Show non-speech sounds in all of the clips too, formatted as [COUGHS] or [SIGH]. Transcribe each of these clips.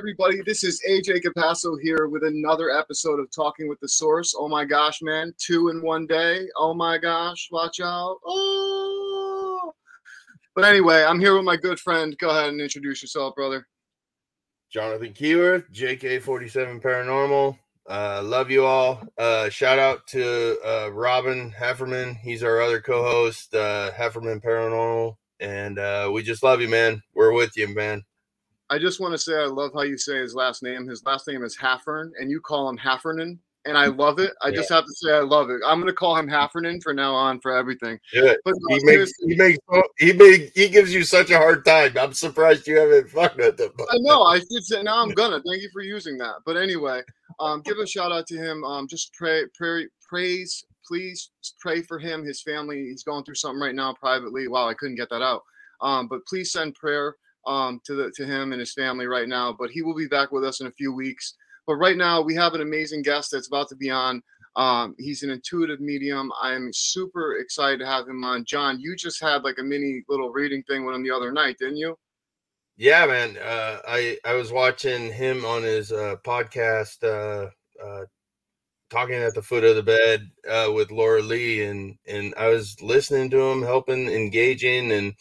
everybody? This is AJ Capasso here with another episode of Talking with the Source. Oh my gosh, man, two in one day. Oh my gosh, watch out. Oh. But anyway, I'm here with my good friend. Go ahead and introduce yourself, brother. Jonathan Keyworth, JK47 Paranormal. Uh, love you all. Uh, shout out to uh, Robin Hefferman. He's our other co host, uh, Hefferman Paranormal. And uh, we just love you, man. We're with you, man. I just want to say I love how you say his last name. His last name is Haffern, and you call him Haffernan, and I love it. I just have to say I love it. I'm going to call him Haffernan for now on for everything. Yeah, But no, he makes he makes he make, he gives you such a hard time. I'm surprised you haven't fucked with him. I know. I did say now I'm gonna. Thank you for using that. But anyway, um, give a shout out to him. Um, just pray, pray, praise, please pray for him, his family. He's going through something right now privately. Wow, I couldn't get that out. Um, but please send prayer um to the to him and his family right now. But he will be back with us in a few weeks. But right now we have an amazing guest that's about to be on. Um, he's an intuitive medium. I'm super excited to have him on. John, you just had like a mini little reading thing with him the other night, didn't you? Yeah, man. Uh, I I was watching him on his uh, podcast, uh, uh, talking at the foot of the bed uh, with Laura Lee, and and I was listening to him, helping, engaging, and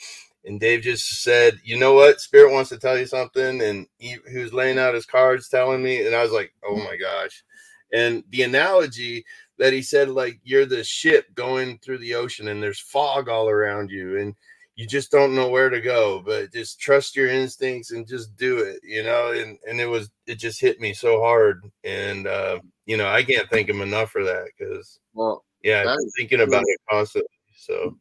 and Dave just said, "You know what? Spirit wants to tell you something," and he, he was laying out his cards, telling me, and I was like, "Oh my gosh!" And the analogy that he said, like you're the ship going through the ocean, and there's fog all around you, and you just don't know where to go but just trust your instincts and just do it you know and and it was it just hit me so hard and uh you know i can't thank him enough for that because Well, yeah i'm thinking about it constantly so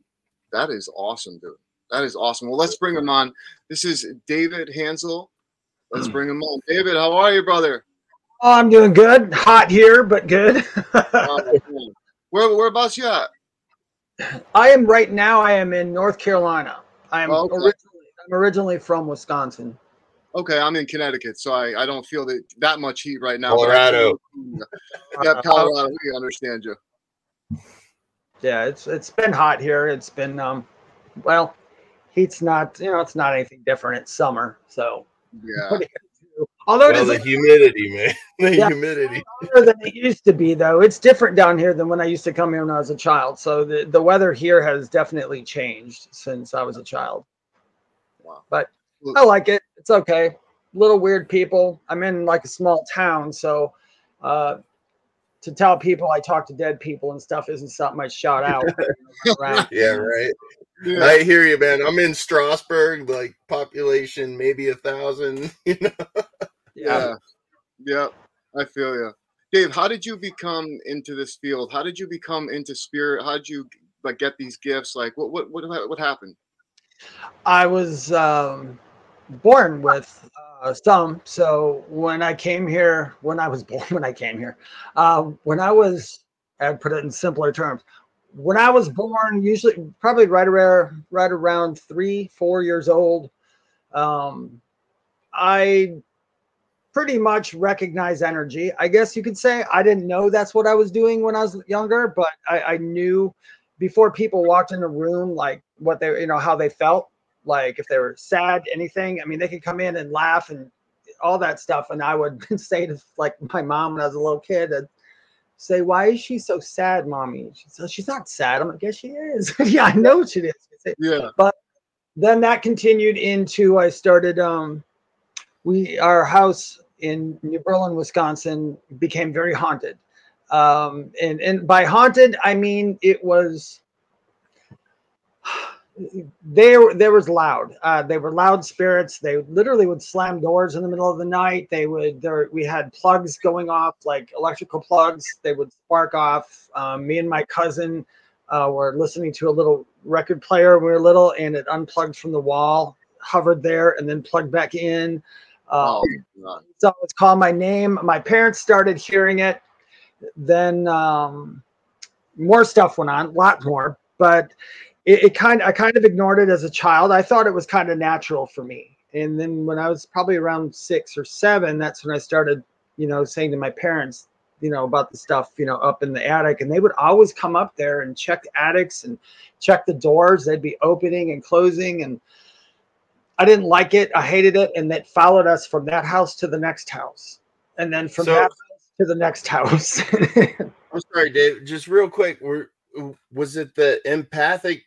That is awesome, dude. That is awesome. Well, let's bring him on. This is David Hanzel. Let's bring him on. David, how are you, brother? Oh, I'm doing good. Hot here, but good. Uh, [LAUGHS] where whereabouts you at? I am right now. I am in North Carolina. I am Oh, Okay. originally. I'm originally from Wisconsin. Okay, I'm in Connecticut, so I, I don't feel that that much heat right now. Colorado. [LAUGHS] Yeah, Colorado. We understand you. Yeah, it's it's been hot here. It's been um, well, heat's not. You know, it's not anything different. It's summer, so. Yeah. [LAUGHS] what are you gonna do? Although it well, is the humidity man [LAUGHS] the Yeah. humidity hotter than it used to be, though. It's different down here than when I used to come here when I was a child. So the, the weather here has definitely changed since I was a child. Wow. But I like it. It's okay. Little weird people. I'm in like a small town, so uh, to tell people I talk to dead people and stuff isn't something I shout out. [LAUGHS] yeah right Yeah. i hear you man i'm in Strasburg like population maybe a thousand [LAUGHS] you know Yeah. Yeah. I feel you. Dave, how did you become into this field? How did you become into spirit? How did you like get these gifts? Like what what what what happened? I was um, born with uh, some. So when I came here, when I was [LAUGHS] born, when I came here, um, when I was, I'd put it in simpler terms. When I was born, usually probably right around right around three, four years old, um, I pretty much recognize energy. I guess you could say I didn't know that's what I was doing when I was younger, but I, I knew before people walked in the room, like what they, you know, how they felt, like if they were sad, anything. I mean, they could come in and laugh and all that stuff, and I would [LAUGHS] say to like my mom when I was a little kid, I'd say, "Why is she so sad, mommy?" She says, "She's not sad." I'm like, "Yes, she is. [LAUGHS] yeah, I know she is." Yeah. But then that continued into I started um we our house in New Berlin, Wisconsin became very haunted. Um and and by haunted I mean it was there there was loud. Uh they were loud spirits. They literally would slam doors in the middle of the night. They would there we had plugs going off like electrical plugs. They would spark off. Um, me and my cousin uh, were listening to a little record player when we were little and it unplugged from the wall hovered there and then plugged back in. Um, Oh, so it's called my name. My parents started hearing it. Then um, more stuff went on, a lot more, but it, it kind I kind of ignored it as a child. I thought it was kind of natural for me. And then when I was probably around six or seven, that's when I started, you know, saying to my parents, you know, about the stuff, you know, up in the attic. And they would always come up there and check attics and check the doors. They'd be opening and closing. And I didn't like it. I hated it. And that followed us from that house to the next house. And then from So- that house to the next house. [LAUGHS] I'm sorry, Dave. Just real quick, were was it the empathic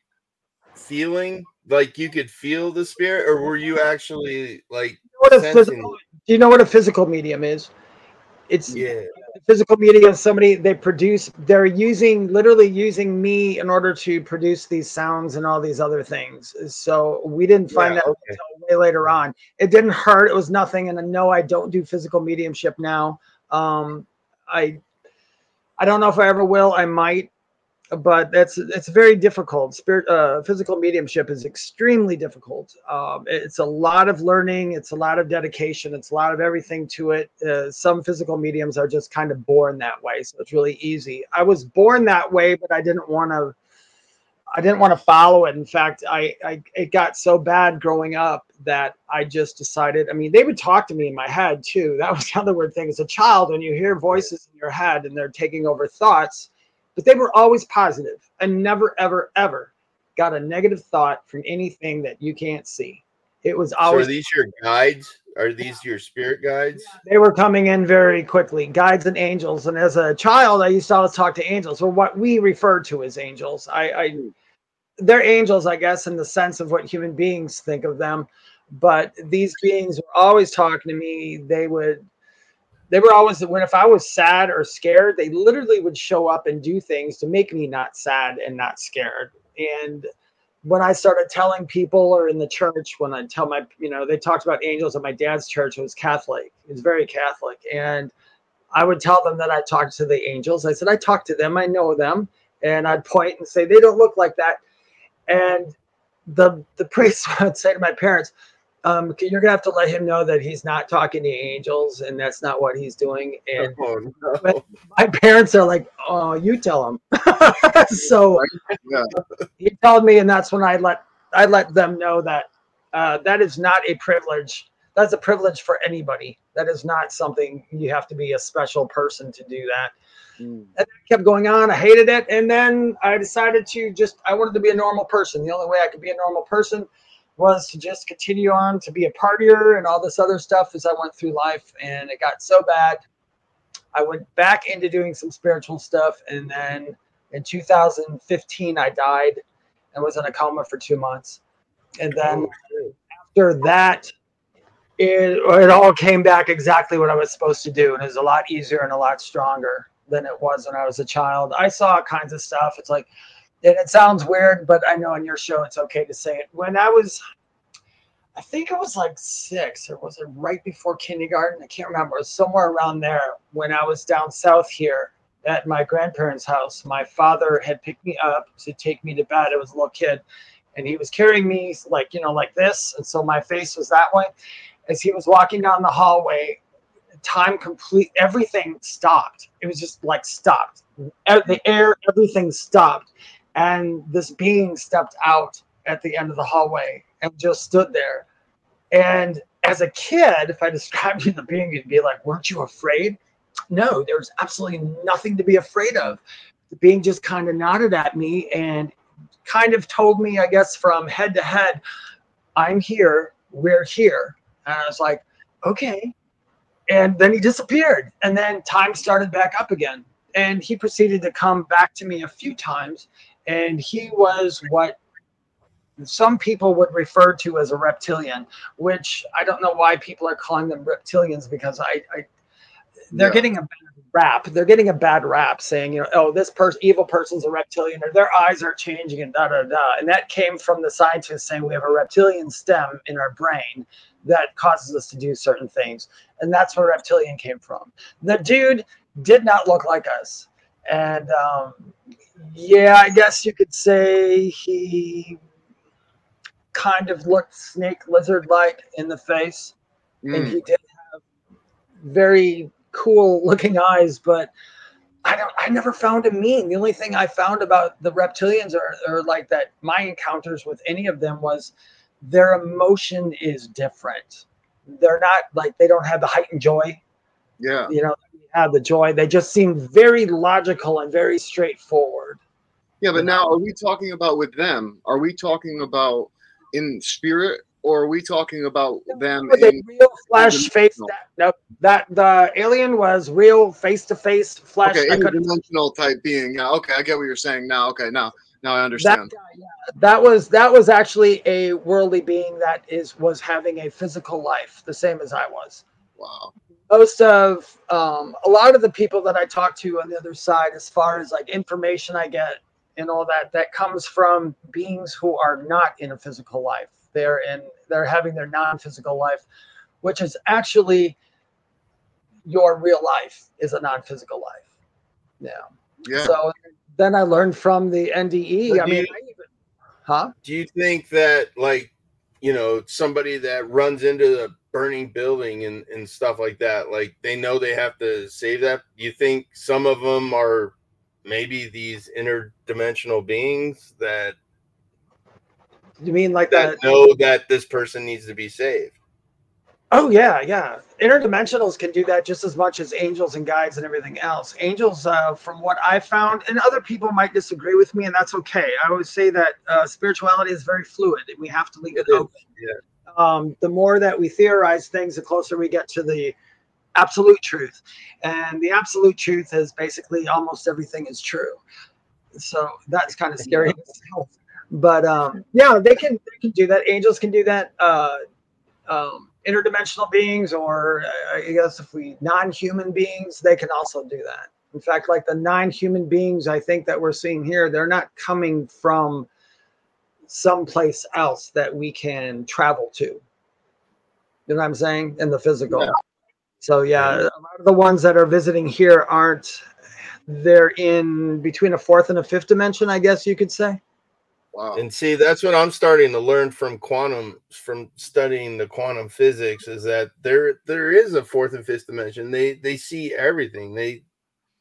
feeling, like you could feel the spirit, or were you actually like what a sensing? physical, do you know what a physical medium is? It's Yeah, physical medium. Somebody they produce. They're using literally using me in order to produce these sounds and all these other things. So we didn't find Yeah, that okay. until way later on. It didn't hurt. It was nothing. And I no, I don't do physical mediumship now. Um, I I don't know if I ever will. I might, but that's it's very difficult. Spirit uh, physical mediumship is extremely difficult. Um, it's a lot of learning. It's a lot of dedication. It's a lot of everything to it. Uh, some physical mediums are just kind of born that way, so it's really easy. I was born that way, but I didn't want to. I didn't want to follow it. In fact, I, I it got so bad growing up that I just decided. I mean, they would talk to me in my head too. [LAUGHS] That was the other weird thing. As a child, when you hear voices in your head and they're taking over thoughts, but they were always positive. I never, ever, ever got a negative thought from anything that you can't see. It was so are always these your guides? Are these your spirit guides? they were coming in very quickly, guides and angels. And as a child, I used to always talk to angels, or what we refer to as angels. I, I hmm. they're angels, I guess, in the sense of what human beings think of them. But these beings were always talking to me. They would they were always when if I was sad or scared, they literally would show up and do things to make me not sad and not scared. And when I started telling people or in the church, when I tell my, you know, they talked about angels at my dad's church, it was Catholic, it was very Catholic. And I would tell them that I talked to the angels. I said, I talked to them, I know them. And I'd point and say, they don't look like that. And the the [LAUGHS] priest would say to my parents, um, you're gonna have to let him know that he's not talking to angels and that's not what he's doing. And Oh, no. [LAUGHS] my parents are like, "Oh, you tell him." [LAUGHS] so Yeah. he told me, and that's when I let I let them know that uh, that is not a privilege. That's a privilege for anybody. That is not something you have to be a special person to do that. And that kept going on. I hated it, and then I decided to just I wanted to be a normal person. The only way I could be a normal person was to just continue on to be a partier and all this other stuff as I went through life. And it got so bad, I went back into doing some spiritual stuff, and then in 2015 I died and was in a coma for two months. And then Oh, after that, it, it all came back exactly what I was supposed to do. And it was a lot easier and a lot stronger than it was when I was a child. I saw all kinds of stuff. It's like, and it sounds weird, but I know on your show it's okay to say it. When I was, I think it was like six, or was it right before kindergarten? I can't remember. It was somewhere around there when I was down south here at my grandparents' house. My father had picked me up to take me to bed. I was a little kid, and he was carrying me like, you know, like this. And so my face was that way. As he was walking down the hallway, time complete, everything stopped. It was just like stopped. The air, everything stopped. And this being stepped out at the end of the hallway and just stood there. And as a kid, if I [LAUGHS] described you the being, you'd be like, weren't you afraid? No, there was absolutely nothing to be afraid of. The being just kind of nodded at me and kind of told me, I guess, from head to head, I'm here, we're here. And I was like, okay. And then he disappeared. And then time started back up again. And he proceeded to come back to me a few times. And he was what some people would refer to as a reptilian, which I don't know why people are calling them reptilians because I, I they're Yeah. getting a bad rap. They're getting a bad rap saying, you know, oh, this person, evil person's a reptilian, or their eyes are changing, and da da da. And that came from the scientists saying we have a reptilian stem in our brain that causes us to do certain things, and that's where reptilian came from. The dude did not look like us, and um, yeah, I guess you could say he kind of looked snake lizard like in the face and Mm. he did have very cool looking eyes, but I don't I never found him mean. The only thing I found about the reptilians or, or like that my encounters with any of them was their emotion is different. They're not like they don't have the heightened joy, Yeah. you know, have the joy. They just seem very logical and very straightforward. Yeah, but now are we talking about with them? Are we talking about in spirit or are we talking about them in real flesh face that no, that the alien was real face to face flesh. okay, interdimensional type being? Yeah, okay, I get what you're saying now. Okay, now now I that understand. guy, yeah, that was that was actually a worldly being that is was having a physical life the same as i was Wow. Most of um, a lot of the people that i talk to on the other side as far as like information i get and all that that comes from beings who are not in a physical life. They're in they're having their non-physical life which is actually your real life is a non-physical life. Yeah. Yeah. so then i learned from the nde But i mean you- I even, huh? Do you think that like you know somebody that runs into the burning building and and stuff like that, like they know they have to save that? You think some of them are maybe these interdimensional beings that You mean like that that? know that this person needs to be saved? Oh yeah, yeah. Interdimensionals can do that just as much as angels and guides and everything else. Angels, uh, from what I found, and other people might disagree with me, and that's okay. I always say that uh, spirituality is very fluid, and we have to leave it, It open. Um, the more that we theorize things, the closer we get to the absolute truth. And the absolute truth is basically almost everything is true. So that's kind of scary. But um, yeah, they can they can do that. Angels can do that. Uh, um, interdimensional beings, or uh, I guess if we non-human beings, they can also do that. In fact, like the non-human beings, I think that we're seeing here, they're not coming from someplace else that we can travel to. You know what I'm saying? In the physical. Yeah. So yeah, a lot of the ones that are visiting here aren't. They're in between a fourth and a fifth dimension, I guess you could say. Wow. And see, that's what I'm starting to learn from quantum, from studying the quantum physics, is that there there is a fourth and fifth dimension. They they see everything. They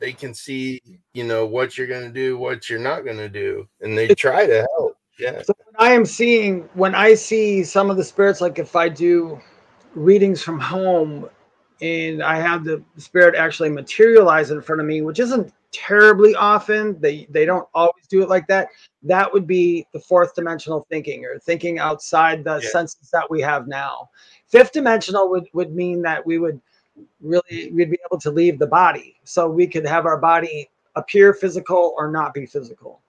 they can see, you know, what you're gonna do, what you're not gonna do, and they try to help. Yeah. So when I am seeing when I see some of the spirits, like if I do readings from home and I have the spirit actually materialize in front of me, which isn't terribly often. They they don't always do it like that. That would be the fourth dimensional thinking or thinking outside the Yeah. senses that we have now. Fifth dimensional would, would mean that we would really we'd be able to leave the body. So we could have our body appear physical or not be physical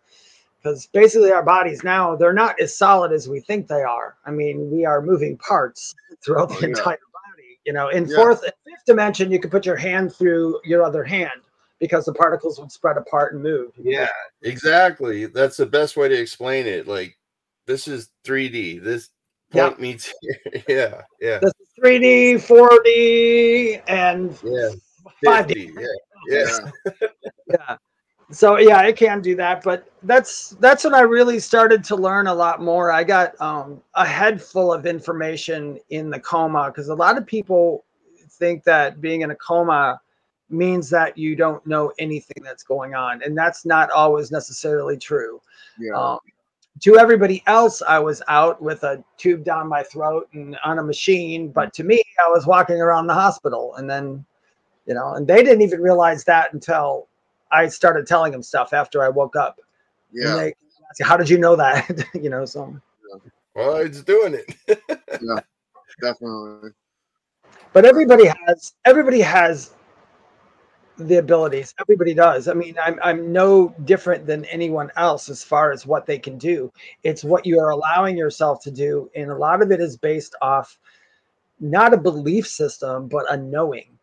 because basically our bodies now they're not as solid as we think they are. I mean, we are moving parts throughout the Oh, yeah. entire body. You know, in Yeah. fourth and fifth dimension, you could put your hand through your other hand because the particles would spread apart and move. Yeah, exactly. That's the best way to explain it. Like this is 3D. This Yeah. point meets here. [LAUGHS] Yeah, yeah, This is 3D, 4D, and yeah. 5D. 50, Yeah, yeah. [LAUGHS] yeah so yeah it can do that but that's that's when i really started to learn a lot more i got um, a head full of information in the coma because a lot of people think that being in a coma means that you don't know anything that's going on and that's not always necessarily true Yeah. um, to everybody else i was out with a tube down my throat and on a machine but to me i was walking around the hospital and then you know and they didn't even realize that until i started telling them stuff after i woke up. Yeah. they how did you know that? [LAUGHS] You know so. Well, it's doing it. [LAUGHS] Yeah, definitely. but everybody has everybody has the abilities. Everybody does. I mean I'm, I'm no different than anyone else as far as what they can do. It's what you are allowing yourself to do and a lot of it is based off not a belief system but a knowing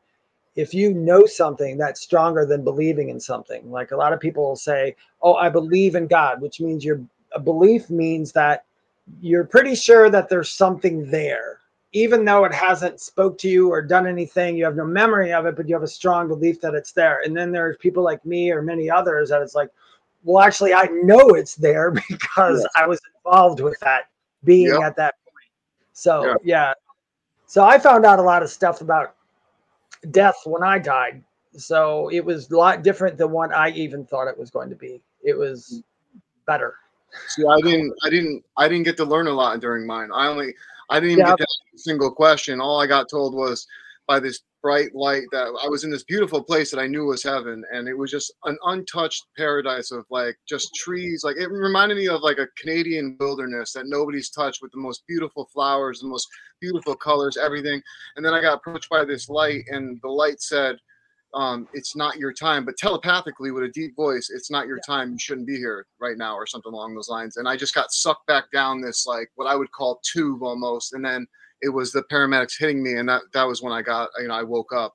if you know something that's stronger than believing in something like a lot of people will say oh i believe in god which means your a belief means that you're pretty sure that there's something there even though it hasn't spoke to you or done anything you have no memory of it but you have a strong belief that it's there and then there's people like me or many others that it's like well actually i know it's there [LAUGHS] because Yes. i was involved with that being Yep. at that point so Yeah. yeah So I found out a lot of stuff about death when I died. So it was a lot different than what I even thought it was going to be. It was mm. better. See, I didn't, I didn't, I didn't get to learn a lot during mine. I only, I didn't even Yeah. get to ask a single question. All I got told was by this bright light that I was in this beautiful place that I knew was heaven, and it was just an untouched paradise of like just trees. Like it reminded me of like a Canadian wilderness that nobody's touched, with the most beautiful flowers, the most beautiful colors, everything. And then I got approached by this light, and the light said, um, "It's not your time," but telepathically with a deep voice, "It's not your time. You shouldn't be here right now," or something along those lines. And I just got sucked back down this like what I would call tube almost, and then it was the paramedics hitting me, and that that was when I got you know I woke up.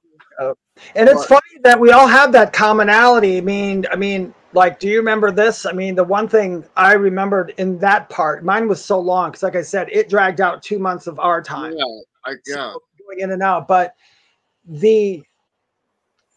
And it's But- funny that we all have that commonality. I mean, I mean, like, do you remember this? I mean, the one thing I remembered in that part, mine was so long because, like I said, it dragged out two months of our time. Yeah, I, yeah. So going in and out. But the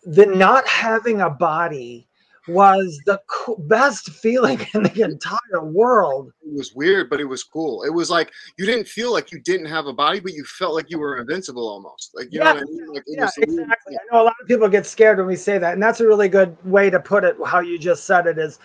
the not having a body was the co- best feeling in the entire world. it was weird, but it was cool. It was like you didn't feel like you didn't have a body, but you felt like you were invincible almost. Like you know what I mean? Like Yeah, a weird- exactly. I know a lot of people get scared when we say that, and that's a really good way to put it. How you just said it is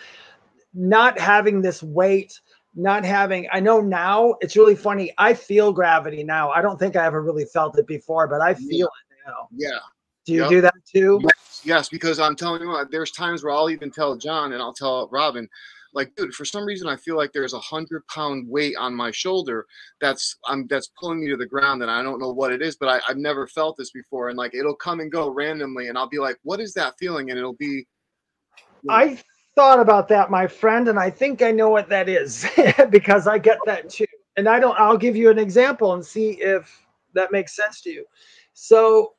not having this weight, not having. I know now it's really funny. I feel gravity now. I don't think I ever really felt it before, but I feel it now. Yeah. Do you Yep. do that too? Yes, because I'm telling you what, there's times where I'll even tell John and I'll tell Robin, like, dude, for some reason I feel like there's a hundred pound weight on my shoulder that's I'm that's pulling me to the ground and I don't know what it is, but I, I've never felt this before. And like it'll come and go randomly and I'll be like, what is that feeling? And it'll be I thought about that, my friend, and I think I know what that is [LAUGHS] because I get that too. And I don't, I'll give you an example and see if that makes sense to you. So,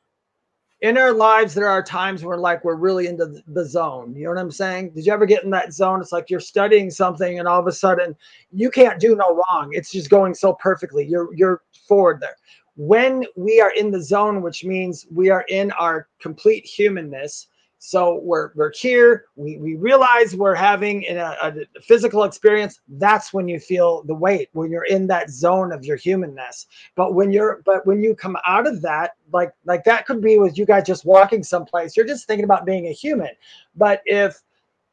in our lives, there are times where, like, we're really into the zone. You know what I'm saying? Did you ever get in that zone? It's like you're studying something, and all of a sudden, you can't do no wrong. It's just going so perfectly. You're you're forward there. When we are in the zone, which means we are in our complete humanness, so we're we're here. We we realize we're having a, a physical experience. That's when you feel the weight. When you're in that zone of your humanness. But when you're but when you come out of that, like like that could be with you guys just walking someplace. You're just thinking about being a human. But if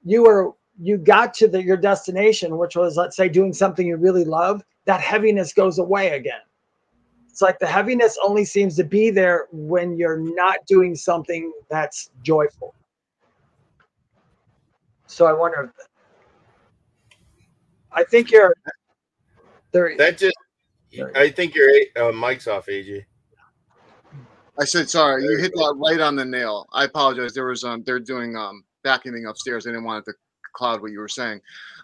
you were you got to the, your destination, which was let's say doing something you really love, that heaviness goes away again. It's like the heaviness only seems to be there when you're not doing something that's joyful. So I wonder. If, I think you're. There. That just, I think your uh, mic's off, AJ. I said sorry. You hit that right on the nail. I apologize. There was um they're doing um vacuuming upstairs. I didn't want it to cloud what you were saying.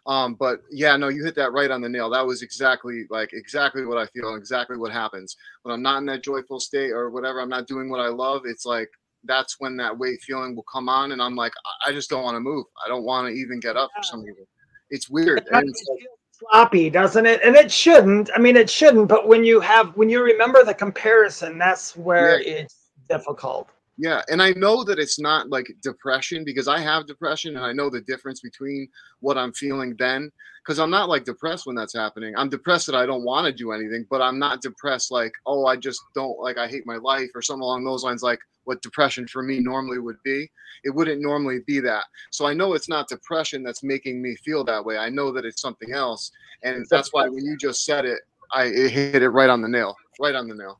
Um, but yeah, no, you hit that right on the nail. That was exactly like exactly what I feel exactly what happens when I'm not in that joyful state or whatever. I'm not doing what I love. It's like that's when that weight feeling will come on, and I'm like, I- just don't want to move. I don't want to even get up for some reason. It's weird. It And it's like, feels sloppy, doesn't it? And it shouldn't. I mean, it shouldn't. But when you have, when you remember the comparison, that's where it's difficult. Yeah, and I know that it's not like depression because I have depression and I know the difference between what I'm feeling then because I'm not like depressed when that's happening. I'm depressed that I don't want to do anything, but I'm not depressed like, oh, I just don't like I hate my life or something along those lines like what depression for me normally would be. It wouldn't normally be that. So I know it's not depression that's making me feel that way. I know that it's something else. And that's why when you just said it, I it hit it right on the nail. Right on the nail.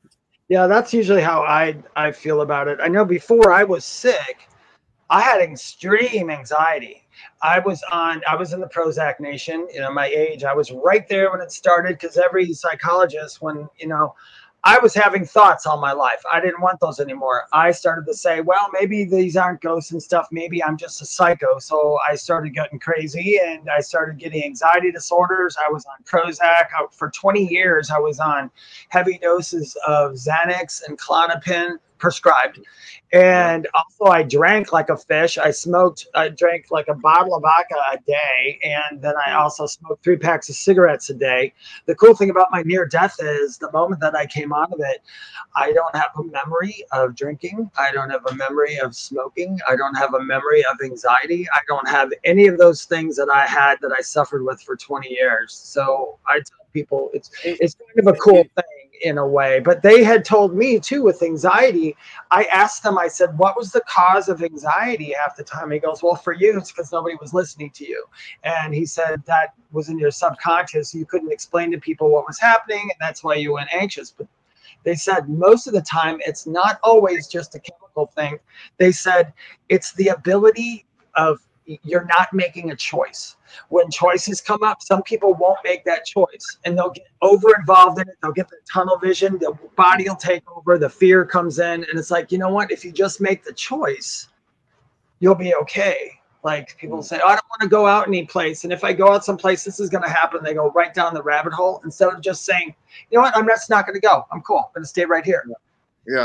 Yeah, that's usually how I I feel about it. I know before I was sick, I had extreme anxiety. I was on I was in the Prozac nation, you know, my age. I was right there when it started because every psychologist when, you know, I was having thoughts all my life. I didn't want those anymore. I started to say, well, maybe these aren't ghosts and stuff. Maybe I'm just a psycho. So I started getting crazy and I started getting anxiety disorders. I was on Prozac I- for 20 years. I was on heavy doses of Xanax and Klonopin prescribed. And also, I drank like a fish. I smoked, I drank like a bottle of vodka a day. And then I also smoked three packs of cigarettes a day. The cool thing about my near death is the moment that I came out of it, I don't have a memory of drinking. I don't have a memory of smoking. I don't have a memory of anxiety. I don't have any of those things that I had that I suffered with for 20 years. So I tell people it's it's kind of a cool thing. In a way. But they had told me too with anxiety. I asked them, I said, what was the cause of anxiety half the time? He goes, Well, for you, it's because nobody was listening to you. And he said that was in your subconscious. You couldn't explain to people what was happening, and that's why you went anxious. But they said most of the time it's not always just a chemical thing. They said it's the ability of you're not making a choice. When choices come up, some people won't make that choice and they'll get over involved in it. They'll get the tunnel vision, the body will take over, the fear comes in. And it's like, you know what? If you just make the choice, you'll be okay. Like people say, oh, I don't want to go out any place. And if I go out someplace, this is going to happen. They go right down the rabbit hole instead of just saying, you know what? I'm just not going to go. I'm cool. I'm going to stay right here. Yeah.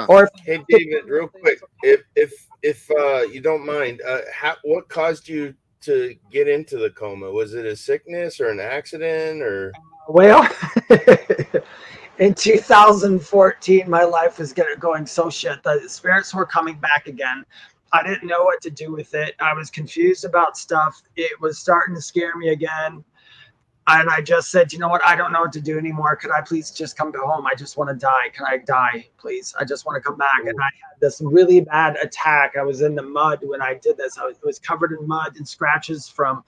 Or if Hey David, real quick, if if if uh, you don't mind, uh, how, what caused you to get into the coma? Was it a sickness or an accident or? Well, [LAUGHS] in 2014, my life was getting going so shit. The spirits were coming back again. I didn't know what to do with it. I was confused about stuff. It was starting to scare me again. And I just said, you know what? I don't know what to do anymore. Could I please just come to home? I just want to die. Can I die, please? I just want to come back. And I had this really bad attack. I was in the mud when I did this. I was, was covered in mud and scratches from.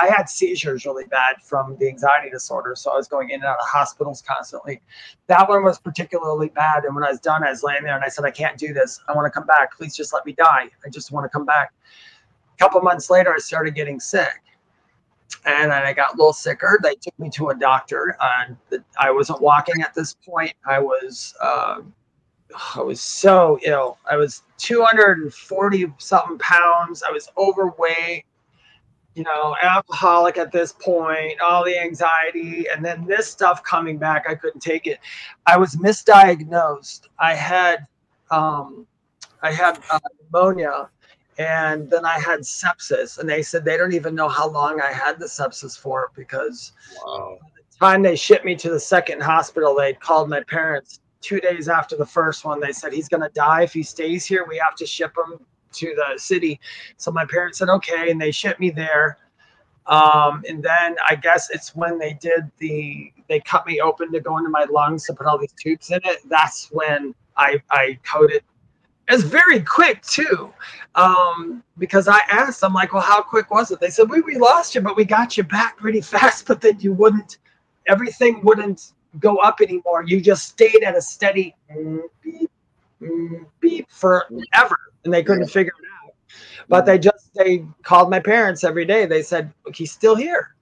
I had seizures really bad from the anxiety disorder. So I was going in and out of hospitals constantly. That one was particularly bad. And when I was done, I was laying there and I said, I can't do this. I want to come back. Please just let me die. I just want to come back. A couple months later, I started getting sick and then I got a little sicker. They took me to a doctor. I wasn't walking at this point. I was uh, I was so ill. I was 240 something pounds. I was overweight. You know, alcoholic at this point. All the anxiety, and then this stuff coming back. I couldn't take it. I was misdiagnosed. I had um, I had uh, pneumonia and then I had sepsis, and they said they don't even know how long I had the sepsis for because Wow. by the time they shipped me to the second hospital, they called my parents two days after the first one. They said he's going to die if he stays here. We have to ship him to the city. So my parents said okay, and they shipped me there. Um, and then I guess it's when they did the they cut me open to go into my lungs to put all these tubes in it. That's when I I coded it's very quick too. Um, because i asked i'm like well how quick was it? They said we, we lost you but we got you back pretty fast but then you wouldn't everything wouldn't go up anymore. You just stayed at a steady beep, beep forever. And they couldn't figure it out. But they just they called my parents every day. They said Look, he's still here.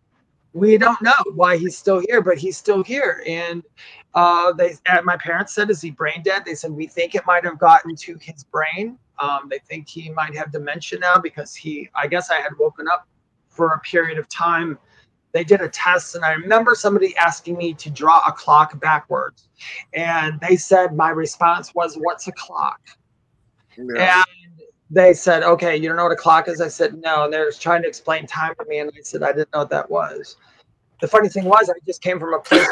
We don't know why he's still here but he's still here. And uh, they and my parents said, "Is he brain dead?" They said, "We think it might have gotten to his brain. Um, they think he might have dementia now because he. I guess I had woken up for a period of time. They did a test, and I remember somebody asking me to draw a clock backwards, and they said my response was, "What's a clock?" Yeah. And they said, "Okay, you don't know what a clock is." I said, "No." And they're trying to explain time to me, and I said, "I didn't know what that was." The funny thing was, I just came from a place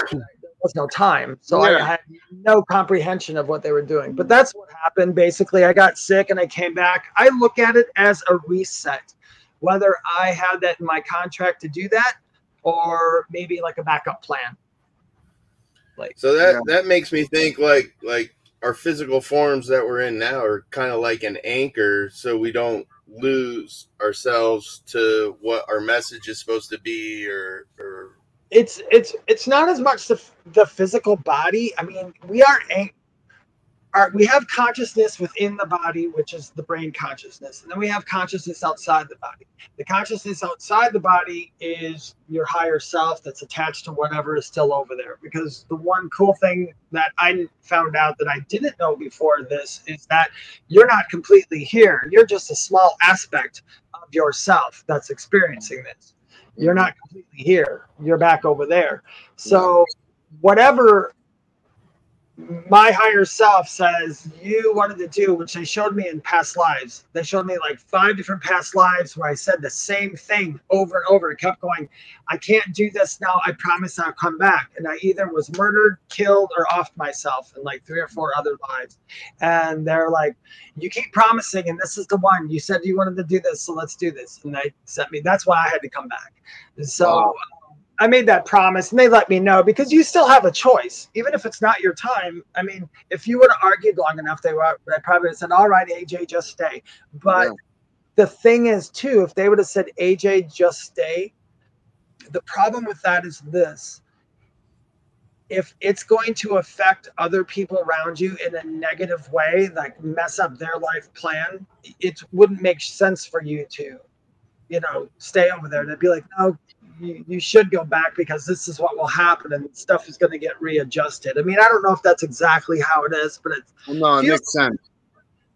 was no time, so Yeah. I had no comprehension of what they were doing. But that's what happened. Basically, I got sick and I came back. I look at it as a reset, whether I had that in my contract to do that, or maybe like a backup plan. Like, So that Yeah. that makes me think like like our physical forms that we're in now are kind of like an anchor, so we don't lose ourselves to what our message is supposed to be, or or it's it's it's not as much the the physical body. I mean, we are are we have consciousness within the body, which is the brain consciousness, and then we have consciousness outside the body. The consciousness outside the body is your higher self that's attached to whatever is still over there. Because the one cool thing that I found out that I didn't know before this is that you're not completely here. You're just a small aspect of yourself that's experiencing this you're not mm-hmm. completely here. You're back over there. So whatever my higher self says you wanted to do which they showed me in past lives. They showed me like five different past lives where i said the same thing over and over and kept going i can't do this now. I promise i'll come back. And i either was murdered killed or offed myself in like three or four other lives. And they're like you keep promising and this is the one. You said you wanted to do this so let's do this. And they sent me that's why i had to come back. So Wow. Um, I made that promise and they let me know because you still have a choice, even if it's not your time. I mean, if you would have argued long enough, they were they probably would have said, All right, AJ, just stay. But Yeah. the thing is, too, if they would have said, AJ, just stay, the problem with that is this. If it's going to affect other people around you in a negative way, like mess up their life plan, it wouldn't make sense for you to, you know, stay over there. They'd be like, no, you, you should go back because this is what will happen and stuff is going to get readjusted. I mean, I don't know if that's exactly how it is, but it's, Well, no, it Feels- makes sense.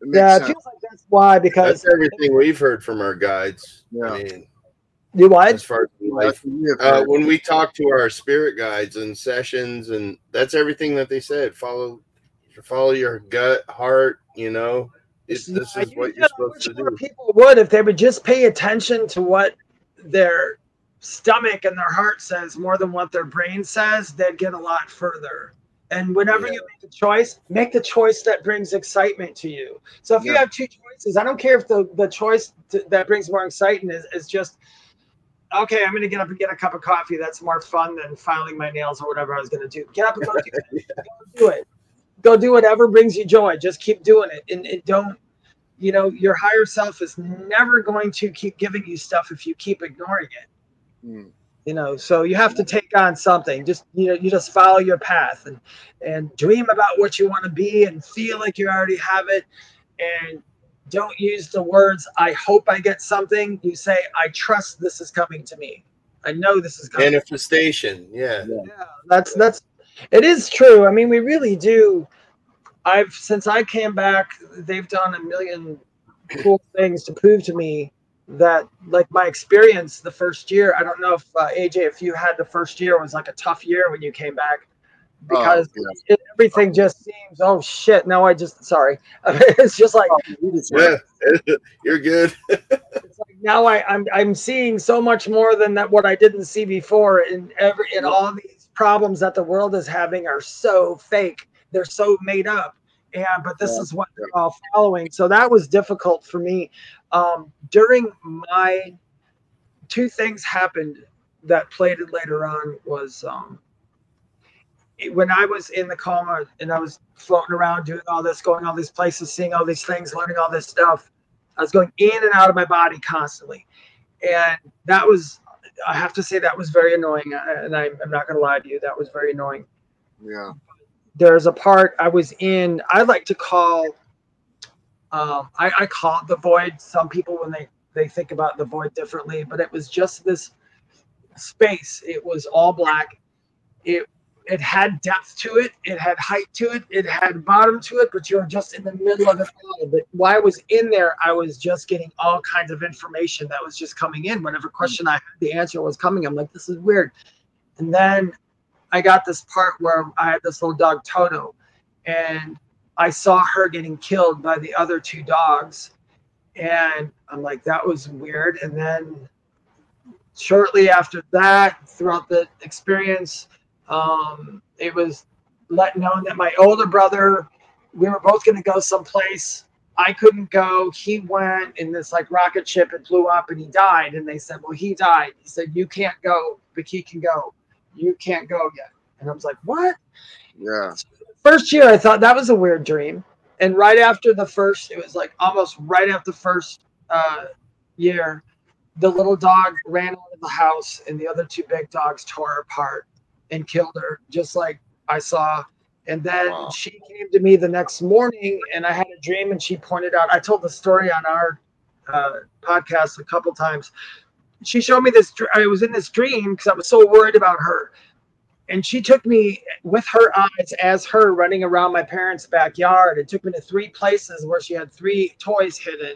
It makes yeah, it feels like that's why because That's everything we've heard from our guides. Yeah. I mean, you what? as far as life That's what we have uh, when we talk to our spirit guides and sessions and that's everything that they said follow follow your gut heart you know it, this Yeah, is what you're supposed to do People would if they would just pay attention to what their stomach and their heart says more than what their brain says, they'd get a lot further. And whenever Yeah. you make a choice, make the choice that brings excitement to you. So if you have two choices, I don't care if the, the choice to, that brings more excitement is, is just, okay, I'm going to get up and get a cup of coffee. That's more fun than filing my nails or whatever I was going to do. Get up and go do it. [LAUGHS] Go do it. Go do whatever brings you joy. Just keep doing it. And, and don't, you know, your higher self is never going to keep giving you stuff if you keep ignoring it Mm. you know so you have to take on something. Just you know you just follow your path and and dream about what you want to be and feel like you already have it. And don't use the words i hope i get something. You say i trust this is coming to me. I know this is coming. Manifestation yeah. Yeah, that's that's it is true. I mean, we really do. I've since I came back, they've done a million cool things to prove to me that like my experience the first year. I don't know if uh, AJ, if you had the first year was like a tough year when you came back because Oh, yeah. it, everything just seems oh shit. No, I just sorry. [LAUGHS] it's just like yeah [LAUGHS] you're good [LAUGHS] it's like now I, I'm I'm seeing so much more than that what I didn't see before. And every and all these problems that the world is having are so fake. They're so made up. And but this Yeah, is what they're all following. So that was difficult for me. Um, during my two things happened that played it later on was um, when I was in the coma and I was floating around doing all this, going all these places, seeing all these things, learning all this stuff. I was going in and out of my body constantly. And that was, I have to say, that was very annoying. uh, And I, I'm not going to lie to you, that was very annoying. Yeah. There's a part I was in, I like to call, um, I, I call it the void. Some people, when they, they think about the void differently, but it was just this space. It was all black. It it had depth to it, it had height to it, it had bottom to it, but you're just in the middle of it. But while I was in there, I was just getting all kinds of information that was just coming in. Whenever question I had, the answer was coming. I'm like, this is weird. And then I got this part where I had this little dog Toto, and I saw her getting killed by the other two dogs. And I'm like, that was weird. And then shortly after that, throughout the experience, um, it was let known that my older brother, we were both going to go someplace. I couldn't go. He went in this like rocket ship. It blew up and he died. And they said, Well, he died. He said, You can't go, but he can go. You can't go yet. And I was like, What? Yeah. First year, I thought that was a weird dream. And right after the first, it was like almost right after the first uh, year, the little dog ran out of the house and the other two big dogs tore her apart and killed her, just like I saw. And then Wow. she came to me the next morning and I had a dream and she pointed out, I told the story on our uh, podcast a couple times. She showed me this, I was in this dream because I was so worried about her. And she took me with her eyes as her running around my parents' backyard. It took me to three places where she had three toys hidden.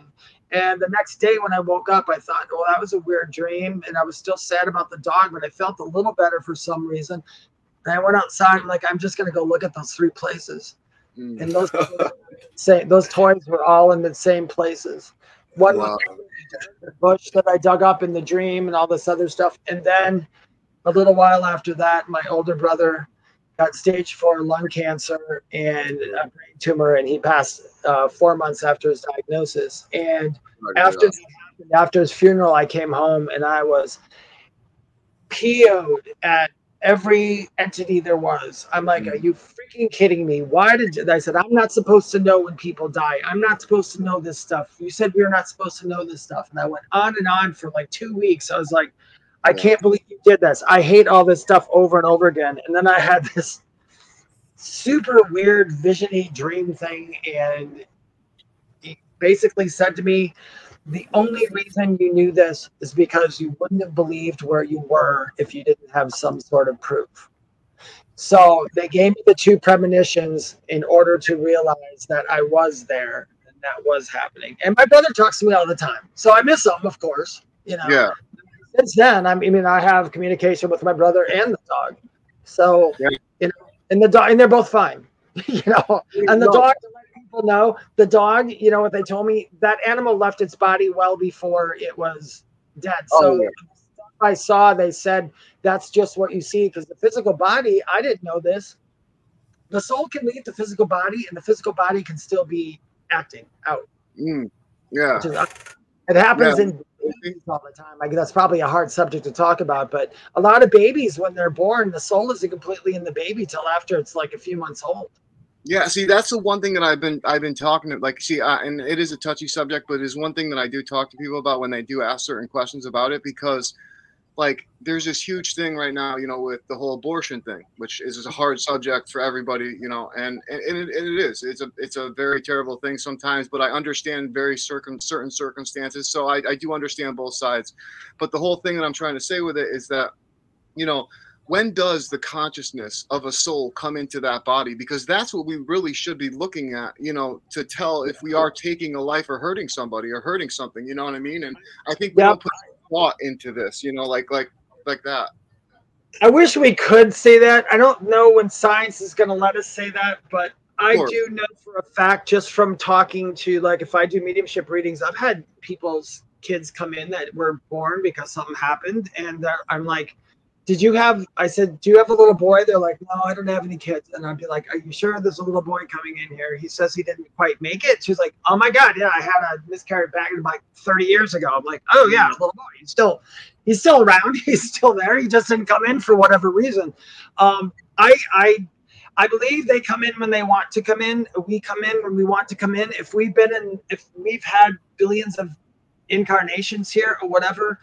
And the next day when I woke up, I thought, well, that was a weird dream. And I was still sad about the dog, but I felt a little better for some reason. And I went outside, I'm like, I'm just going to go look at those three places. Mm. And those [LAUGHS] say those toys were all in the same places. One Wow. was the bush that I dug up in the dream and all this other stuff. And then a little while after that, my older brother got stage four lung cancer and a brain tumor, and he passed uh, four months after his diagnosis. And after that happened, after his funeral, I came home and I was PO'd at every entity there was. I'm like, are you freaking kidding me? Why did you? I said, I'm not supposed to know when people die. I'm not supposed to know this stuff. You said we are not supposed to know this stuff. And I went on and on for like two weeks. I was like, I can't believe you did this. I hate all this stuff over and over again. And then I had this super weird visiony dream thing. And he basically said to me, the only reason you knew this is because you wouldn't have believed where you were if you didn't have some sort of proof. So they gave me the two premonitions in order to realize that I was there and that was happening. And my brother talks to me all the time. So I miss him, of course. You know, Yeah. Since then, I mean, I have communication with my brother and the dog. So, Yeah. you know, and the dog, and they're both fine. [LAUGHS] you know, and the No. dog, to let people know, the dog, you know what they told me? That animal left its body well before it was dead. Oh, So, yeah. I saw, they said that's just what you see because the physical body, I didn't know this. The soul can leave the physical body, and the physical body can still be acting out. Mm. Yeah. Is, it happens Yeah. in babies all the time. Like that's probably a hard subject to talk about, but a lot of babies when they're born, the soul isn't completely in the baby till after it's like a few months old. Yeah, see, that's the one thing that I've been I've been talking to. Like, see, uh, and it is a touchy subject, but it is one thing that I do talk to people about when they do ask certain questions about it because, like, there's this huge thing right now, you know, with the whole abortion thing, which is a hard subject for everybody, you know, and and, and, it, and it is. It's a it's a very terrible thing sometimes, but I understand very circum certain circumstances, so I, I do understand both sides. But the whole thing that I'm trying to say with it is that, you know, when does the consciousness of a soul come into that body because that's what we really should be looking at you know to tell if we are taking a life or hurting somebody or hurting something you know what i mean and i think we Yep. don't put thought into this you know like like like that I wish we could say that. I don't know when science is going to let us say that, but I do know for a fact just from talking to like if I do mediumship readings, I've had people's kids come in that were born because something happened, and I'm like, "Did you have?" I said, "Do you have a little boy?" They're like, "No, I don't have any kids." And I'd be like, "Are you sure there's a little boy coming in here? He says he didn't quite make it." She's like, "Oh my god, yeah, I had a miscarriage back in like 30 years ago." I'm like, "Oh yeah, a little boy, he's still." He's still around. [LAUGHS] He's still there. He just didn't come in for whatever reason. Um, I, I I believe they come in when they want to come in. We come in when we want to come in. If we've been in, if we've had billions of incarnations here or whatever,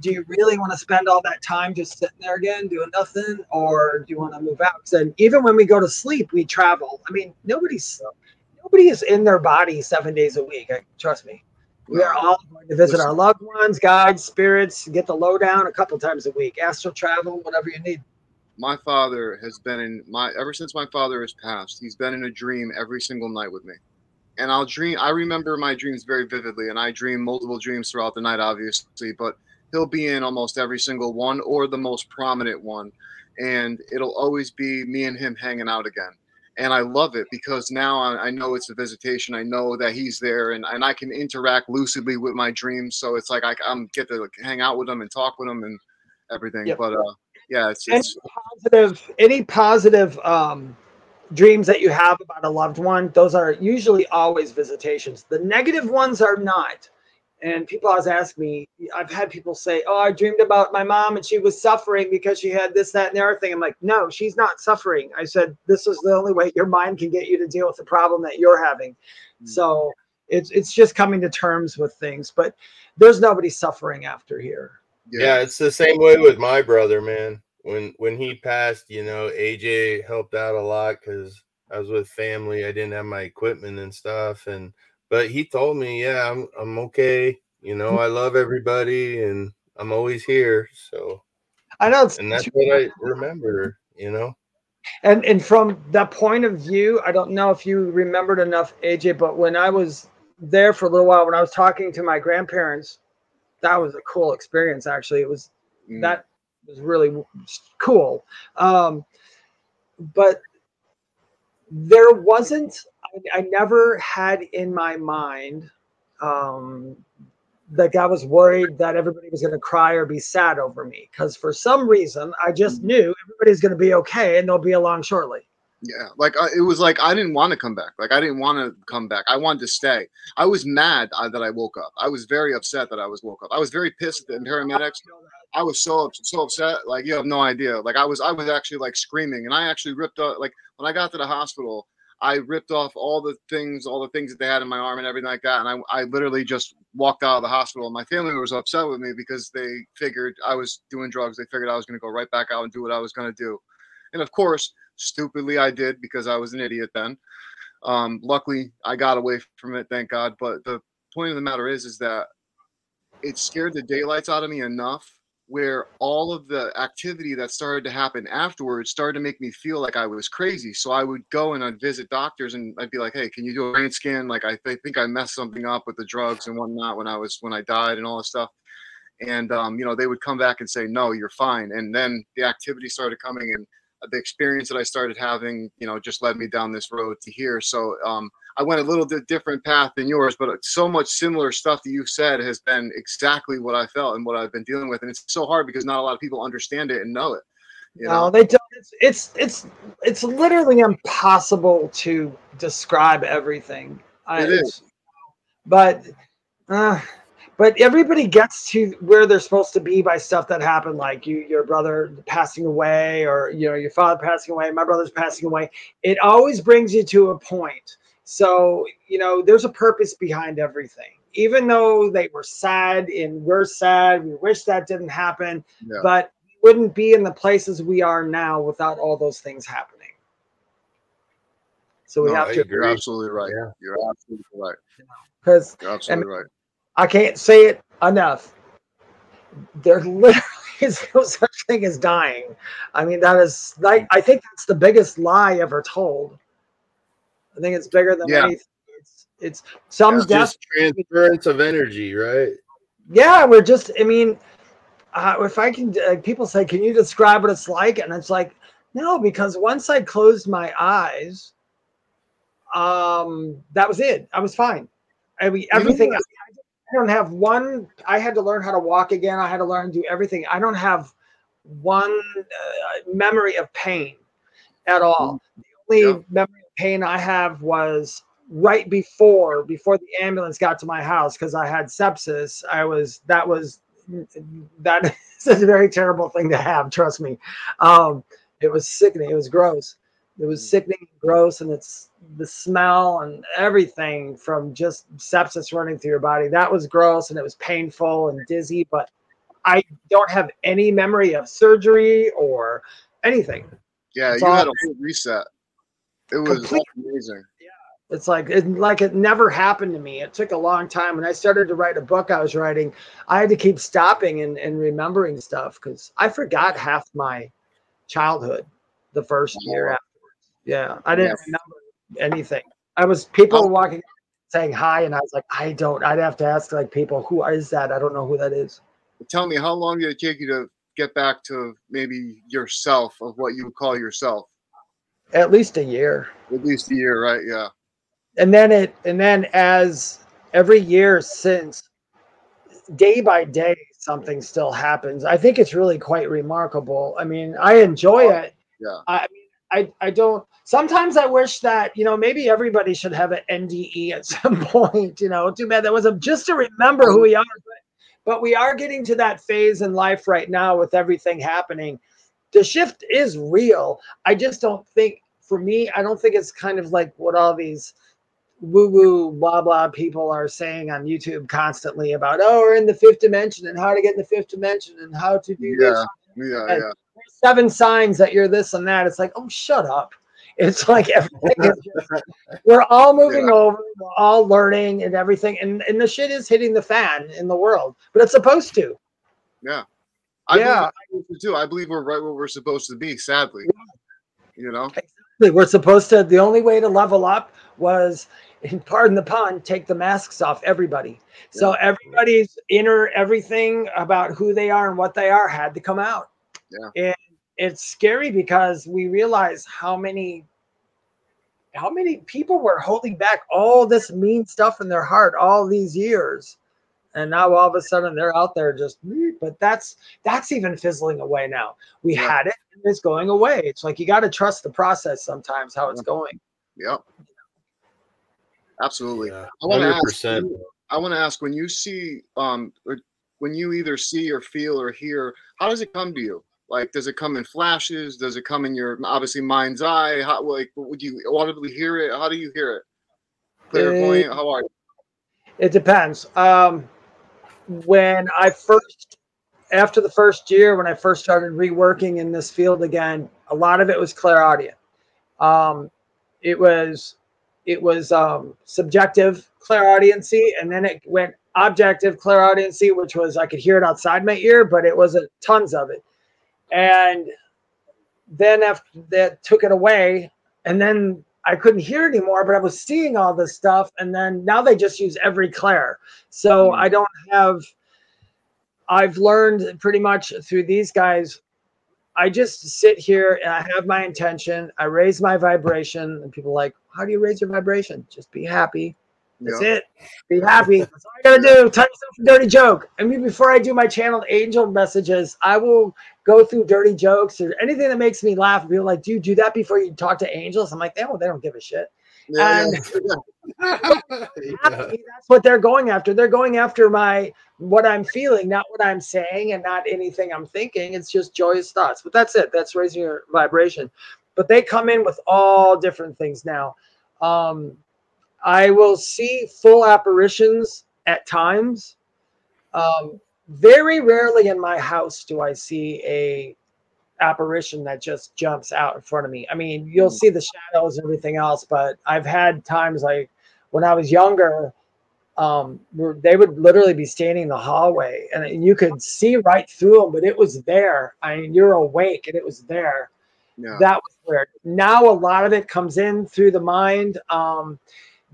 do you really want to spend all that time just sitting there again doing nothing, or do you want to move out and even when we go to sleep, we travel. I mean, nobody's nobody is in their body seven days a week. I, trust me. We are all going to visit our loved ones, guides, spirits, get the lowdown a couple times a week. Astral travel, whatever you need. my father has been in my ever since my father has passed he's been in a dream every single night with me and i'll dream i remember my dreams very vividly and i dream multiple dreams throughout the night obviously but he'll be in almost every single one or the most prominent one. And it'll always be me and him hanging out again. And i love it because now i, I know it's a visitation. I know that he's there and, and i can interact lucidly with my dreams. So it's like I, i'm get to hang out with him and talk with him and everything. Yep. but uh yeah it's, any it's positive any positive um dreams that you have about a loved one those are usually always visitations. The negative ones are not and people always ask me i've had people say oh i dreamed about my mom and she was suffering because she had this that and the other thing i'm like no she's not suffering i said this is the only way your mind can get you to deal with the problem that you're having Mm. so it's it's just coming to terms with things but there's nobody suffering after here Yeah, it's the same way with my brother, man. When when he passed, you know, AJ helped out a lot because I was with family. I didn't have my equipment and stuff, and but he told me, yeah, I'm I'm okay. You know, I love everybody, and I'm always here. So, i know and that's what I [LAUGHS] remember. You know, And and from that point of view, I don't know if you remembered enough, AJ, but when I was there for a little while, when I was talking to my grandparents, that was a cool experience. Actually, it was Mm. that was really cool. Um, but there wasn't. I, never had in my mind um, like I was worried that everybody was going to cry or be sad over me because for some reason I just knew everybody's going to be okay and they'll be along shortly. Yeah, like I, it was like I didn't want to come back. Like I didn't want to come back. I wanted to stay. I was mad uh, that I woke up. I was very upset that I was woke up. I was very pissed at the paramedics. I was so so upset. Like you have no idea. Like I was I was actually like screaming, and I actually ripped up. Like when I got to the hospital, I ripped off all the things, all the things that they had in my arm and everything like that. And I I literally just walked out of the hospital. And my family was upset with me because they figured I was doing drugs. They figured I was going to go right back out and do what I was going to do. And of course, stupidly I did because I was an idiot then. Um, luckily, I got away from it, thank God. But the point of the matter is, is that it scared the daylights out of me enough where all of the activity that started to happen afterwards started to make me feel like I was crazy. So I would go and I'd visit doctors and I'd be like, "Hey, can you do a brain scan? Like I th- think I messed something up with the drugs and whatnot when I was when I died and all this stuff." And um, you know, they would come back and say, "No, you're fine." And then the activity started coming and the experience that I started having, you know, just led me down this road to here. So um, I went a little bit different path than yours, but so much similar stuff that you've said has been exactly what I felt and what I've been dealing with. And it's so hard because not a lot of people understand it and know it. You No, know? they don't. It's, it's it's it's literally impossible to describe everything. I- It is. but uh, but everybody gets to where they're supposed to be by stuff that happened, like you, your brother passing away, or you know, your father passing away, my brother's passing away. It always brings you to a point. So you know, there's a purpose behind everything. Even though they were sad and we're sad, we wish that didn't happen Yeah. but we wouldn't be in the places we are now without all those things happening. So we No, have I to, agree. You're absolutely right. Yeah. You're absolutely right. because You're absolutely right. I can't say it enough. There literally [LAUGHS] is no such thing as dying. I mean, that is like I think that's the biggest lie ever told. I think it's bigger than Yeah. anything. It's, it's some It's death just transference of energy, right? yeah we're just i mean uh, if i can uh, people say can you describe what it's like and it's like no because once i closed my eyes um that was it i was fine i mean everything what? I don't have one i had to learn how to walk again i had to learn to do everything i don't have one uh, memory of pain at all the only Yeah. memory pain i have was right before before the ambulance got to my house because I had sepsis. I was that was that [LAUGHS] is a very terrible thing to have. Trust me, um, it was sickening. It was gross. It was sickening, and gross, and it's the smell and everything from just sepsis running through your body. That was gross, and it was painful and dizzy. But I don't have any memory of surgery or anything. Yeah, It's you had a all- full reset. It was Complete- amazing. It's like it like it never happened to me. It took a long time. When I started to write a book I was writing, I had to keep stopping and, and remembering stuff because I forgot half my childhood the first year Wow. afterwards. Yeah. I didn't Yeah. remember anything. I was people Oh. walking saying hi and I was like, I don't I'd have to ask like people, who is that? I don't know who that is. Tell me, how long did it take you to get back to maybe yourself of what you would call yourself? At least a year. At least a year, right? Yeah. and then it and then as every year since day by day something still happens i think it's really quite remarkable i mean i enjoy it Yeah. i I mean i i don't sometimes i wish that you know maybe everybody should have an nde at [LAUGHS] some point you know too bad that was a, just to remember who we are but, but we are getting to that phase in life right now with everything happening the shift is real i just don't think for me i don't think it's kind of like what all these woo woo blah blah people are saying on YouTube constantly about oh we're in the fifth dimension and how to get in the fifth dimension and how to do this. Yeah. Yeah. And- Yeah. Seven signs that you're this and that. It's like oh shut up. It's [LAUGHS] like everything is just, we're all moving Yeah. over, we're all learning and everything, and and the shit is hitting the fan in the world, but it's supposed to. I Yeah. believe do. I believe we're right where we're supposed to be. Sadly, you know. We're supposed to. The only way to level up was, pardon the pun, take the masks off everybody. So everybody's inner everything about who they are and what they are had to come out. Yeah. And it's scary because we realize how many how many people were holding back all this mean stuff in their heart all these years. And now all of a sudden they're out there just but that's that's even fizzling away now. We Yeah. had it and it's going away. It's like you got to trust the process sometimes how it's going. Yep. Absolutely. Yeah, I wanna ask I want to ask when you see um or when you either see or feel or hear, how does it come to you? Like, does it come in flashes? Does it come in your obviously mind's eye? How like would you audibly hear it? How do you hear it? Clairvoyant. How are you? It depends. Um, when I first, after the first year, when I first started reworking in this field again, a lot of it was clairaudient. Um, it was, it was um, subjective clairaudiency, and then it went objective clairaudiency, which was I could hear it outside my ear, but it wasn't tons of it. And then after that took it away, and then I couldn't hear anymore, but I was seeing all this stuff. And then now they just use every Claire. So hmm. I don't have, I've learned pretty much through these guys. I just sit here and I have my intention. I raise my vibration, and people are like, How do you raise your vibration? Just be happy. That's Yeah. it. Be happy. [LAUGHS] That's all I gotta do. Tell yourself a dirty joke. I mean, before I do my channeled angel messages, I will go through dirty jokes or anything that makes me laugh. And people like, do you do that before you talk to angels? I'm like, they don't, they don't give a shit. Yeah, And-. [LAUGHS] Yeah. [LAUGHS] Happy, that's what they're going after. They're going after my what I'm feeling, not what I'm saying, and not anything I'm thinking. It's just joyous thoughts. But that's it. That's raising your vibration. But they come in with all different things now. Um, I will see full apparitions at times. Um, very rarely in my house do I see a apparition that just jumps out in front of me. I mean, you'll see the shadows and everything else, but I've had times like when I was younger, um, they would literally be standing in the hallway and you could see right through them, but it was there. I mean, you're awake and it was there. yeah. That was weird. Now a lot of it comes in through the mind. Um,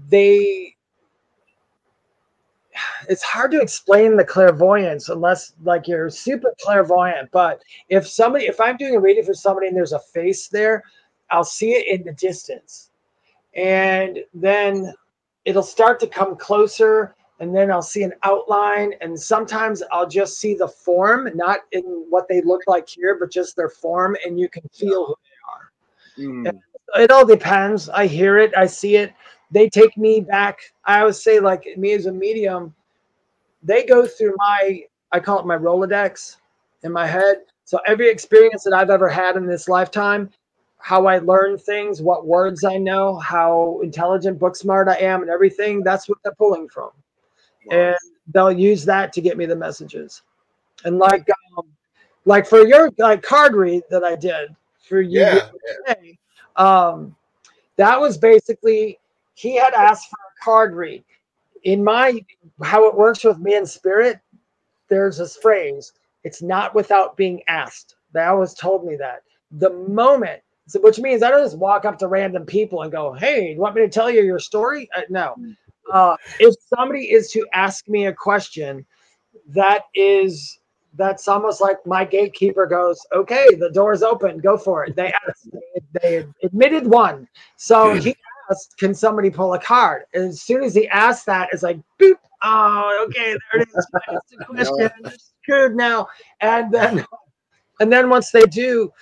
they it's hard to explain the clairvoyance unless like you're super clairvoyant. But if somebody, if I'm doing a reading for somebody and there's a face there, I'll see it in the distance. And then it'll start to come closer and then I'll see an outline. And sometimes I'll just see the form, not in what they look like here, but just their form, and you can feel who they Mm. it all depends. I hear it, I see it. They take me back. I always say, like me as a medium, they go through my, I call it my Rolodex in my head. So every experience that I've ever had in this lifetime, how I learn things, what words I know, how intelligent, book smart I am, and everything, that's what they're pulling from. Wow. And they'll use that to get me the messages. And like, um, like for your like card read that I did for you Yeah. today, um, that was basically he had asked for a card read. In my how it works with me in spirit, there's this phrase: "It's not without being asked." They always told me that. The moment, so which means I don't just walk up to random people and go, "Hey, you want me to tell you your story?" Uh, no. Uh, if somebody is to ask me a question, that is that's almost like my gatekeeper goes, okay, the door's open, go for it. They asked, they admitted one. So he asked, can somebody pull a card? And as soon as he asked that, it's like, boop, oh, okay, there it is. Asked a [LAUGHS] question, I'm screwed now. And then, and then once they do,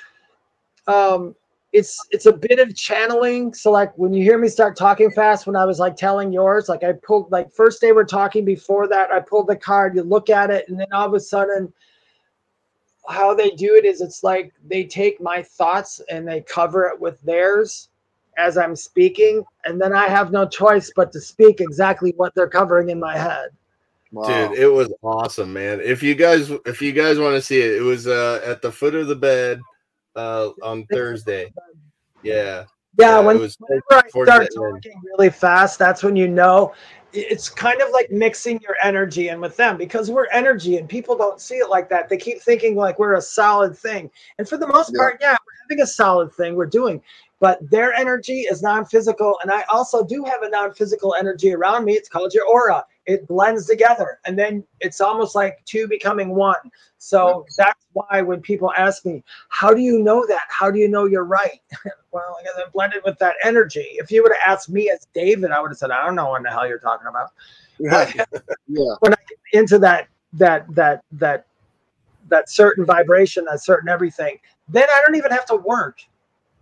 um, it's it's a bit of channeling. So like when you hear me start talking fast, when I was like telling yours, like I pulled like first day we're talking before that, I pulled the card, you look at it, and then all of a sudden how they do it is it's like they take my thoughts and they cover it with theirs as I'm speaking, and then I have no choice but to speak exactly what they're covering in my head. Wow. Dude, it was awesome, man. If you guys if you guys want to see it, it was uh at the foot of the bed uh on Thursday. Yeah. Yeah, Yeah, when, it was whenever I start the end. talking really fast, that's when you know it's kind of like mixing your energy in with them because we're energy and people don't see it like that. They keep thinking like we're a solid thing. And for the most Yeah. part, yeah, we're having a solid thing we're doing. But their energy is non-physical, and I also do have a non-physical energy around me. It's called your aura. It blends together, and then it's almost like two becoming one. So that's why when people ask me, "How do you know that? How do you know you're right?" [LAUGHS] well, because I'm blended with that energy. If you would have asked me as David, I would have said, "I don't know what the hell you're talking about." [LAUGHS] yeah. when i get Into that that that that that certain vibration, that certain everything, then I don't even have to work.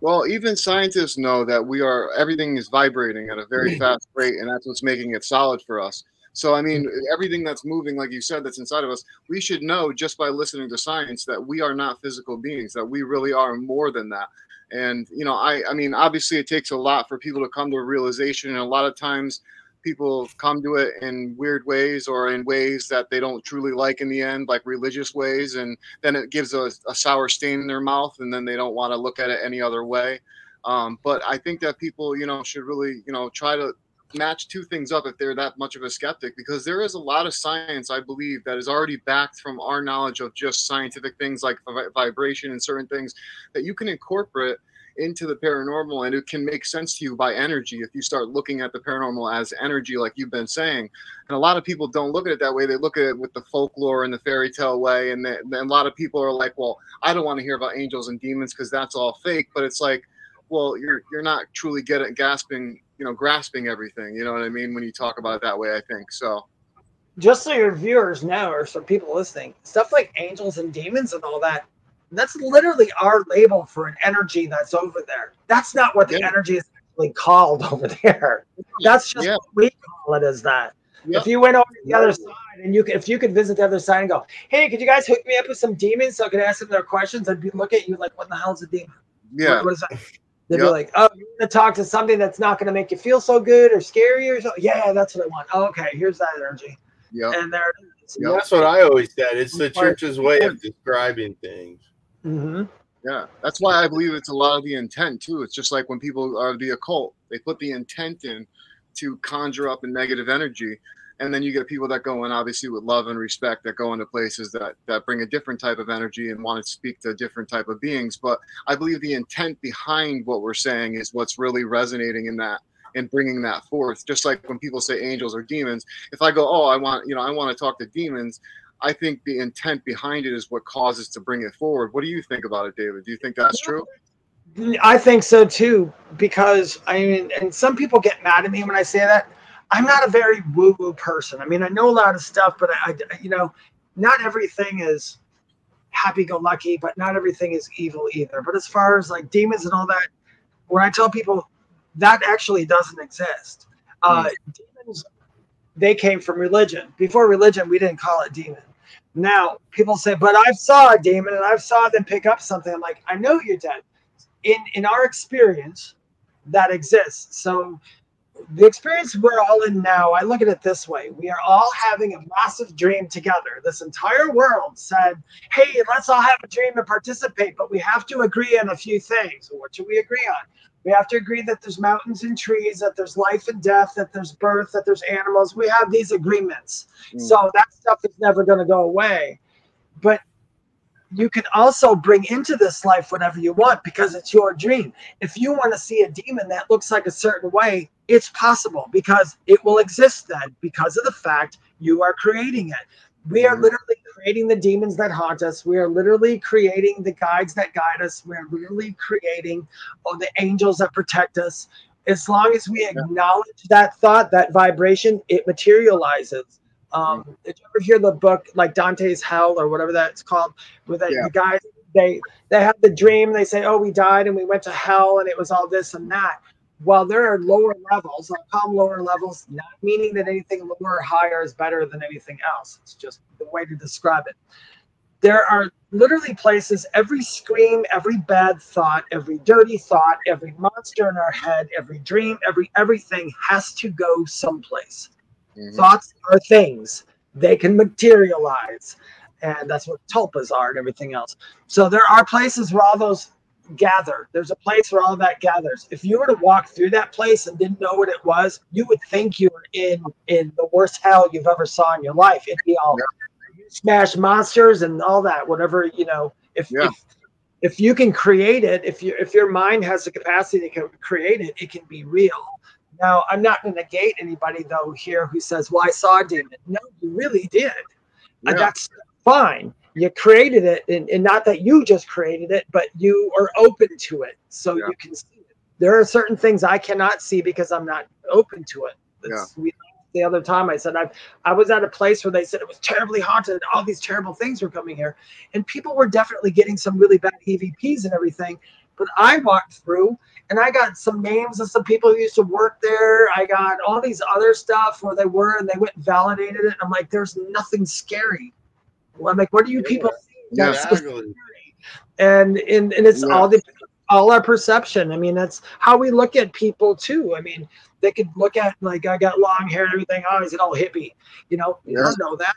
Well, even scientists know that we are everything is vibrating at a very mm. fast rate, and that's what's making it solid for us. So I mean, mm. everything that's moving, like you said, that's inside of us, we should know just by listening to science that we are not physical beings, that we really are more than that. And you know, I I mean, obviously, it takes a lot for people to come to a realization, and a lot of times people come to it in weird ways or in ways that they don't truly like in the end, like religious ways, and then it gives a, a sour stain in their mouth, and then they don't want to look at it any other way. Um, but I think that people, you know, should really, you know, try to match two things up if they're that much of a skeptic, because there is a lot of science, I believe, that is already backed from our knowledge of just scientific things like vibration and certain things that you can incorporate into the paranormal and it can make sense to you by energy if you start looking at the paranormal as energy like you've been saying. And a lot of people don't look at it that way. They look at it with the folklore and the fairy tale way. And, a lot of people are like well i don't want to hear about angels and demons because that's all fake. But it's like well you're you're not truly getting gasping you know grasping everything. You know what i mean? When you talk about it that way i think so. Just so your viewers know or some people listening stuff like angels and demons and all that that's literally our label for an energy that's over there. That's not what the yeah. energy is actually called [LAUGHS] over there. That's just yeah. what we call it as that. If you went over to the other side and you could, if you could visit the other side and go, hey, could you guys hook me up with some demons so I could ask them their questions? I'd be look at you like, what the hell's a demon? Yeah. What, what is that? [LAUGHS] They'd yep. be like, oh, you're going to talk to something that's not going to make you feel so good or scary or something. Yeah, that's what I want. Oh, okay, here's that energy. Yeah. And there Yep. That's what I always said. It's the church's way of describing things. Mm-hmm. Yeah, that's why I believe it's a lot of the intent too. It's just like when people are the occult, they put the intent in to conjure up a negative energy, and then you get people that go in obviously with love and respect that go into places that that bring a different type of energy and want to speak to different type of beings. But I believe the intent behind what we're saying is what's really resonating in that and bringing that forth. Just like when people say angels or demons, if I go, oh, I want you know I want to talk to demons, I think the intent behind it is what causes to bring it forward. What do you think about it, David? Do you think that's true? I think so too, because I mean, and some people get mad at me when I say that. I'm not a very woo woo person. I mean, I know a lot of stuff, but I, I you know, not everything is happy go lucky, but not everything is evil either. But as far as like demons and all that, when I tell people that actually doesn't exist, uh, mm. demons, they came from religion. Before religion, we didn't call it demon. Now people say, but I saw a demon and I saw them pick up something. I'm like, I know you're dead. In in our experience, that exists. So the experience we're all in now, I look at it this way. We are all having a massive dream together. This entire world said, hey, let's all have a dream and participate, but we have to agree on a few things. What should we agree on? We have to agree that there's mountains and trees, that there's life and death, that there's birth, that there's animals. We have these agreements. Mm. So that stuff is never going to go away. But you can also bring into this life whatever you want because it's your dream. If you want to see a demon that looks like a certain way, it's possible because it will exist then because of the fact you are creating it. We are mm-hmm. literally creating the demons that haunt us. We are literally creating the guides that guide us. We are literally creating oh, the angels that protect us. As long as we acknowledge that thought, that vibration, it materializes. Um, mm-hmm. did you ever hear the book like Dante's Hell or whatever that's called? With yeah. the guys, they they have the dream. They say, "Oh, we died and we went to hell, and it was all this and that." While there are lower levels, I call them lower levels, not meaning that anything lower or higher is better than anything else. It's just the way to describe it. There are literally places, every scream, every bad thought, every dirty thought, every monster in our head, every dream, every everything has to go someplace. Mm-hmm. Thoughts are things, they can materialize. And that's what tulpas are and everything else. So there are places where all those gather. There's a place where all that gathers. If you were to walk through that place and didn't know what it was, you would think you were in in the worst hell you've ever saw in your life. It'd be all yeah. smash monsters and all that. Whatever you know. If, yeah. if if you can create it, if you if your mind has the capacity to create it, it can be real. Now, I'm not going to negate anybody though here who says, "Well, I saw a demon." No, you really did. Yeah. And that's fine you created it and, and, not that you just created it but you are open to it so yeah. you can see it there are certain things i cannot see because i'm not open to it yeah. we, the other time i said i i was at a place where they said it was terribly haunted all these terrible things were coming here and people were definitely getting some really bad evps and everything But I walked through and I got some names of some people who used to work there. I got all these other stuff where they were and they went and validated it. and I'm like, there's nothing scary. I'm like, what do you people see? Yeah, Exactly. [LAUGHS] and and, and it's Yeah. all the all our perception. I mean, that's how we look at people too. I mean, they could look at like I got long hair and everything. Oh, he's an old hippie. You know, you Yeah. don't know that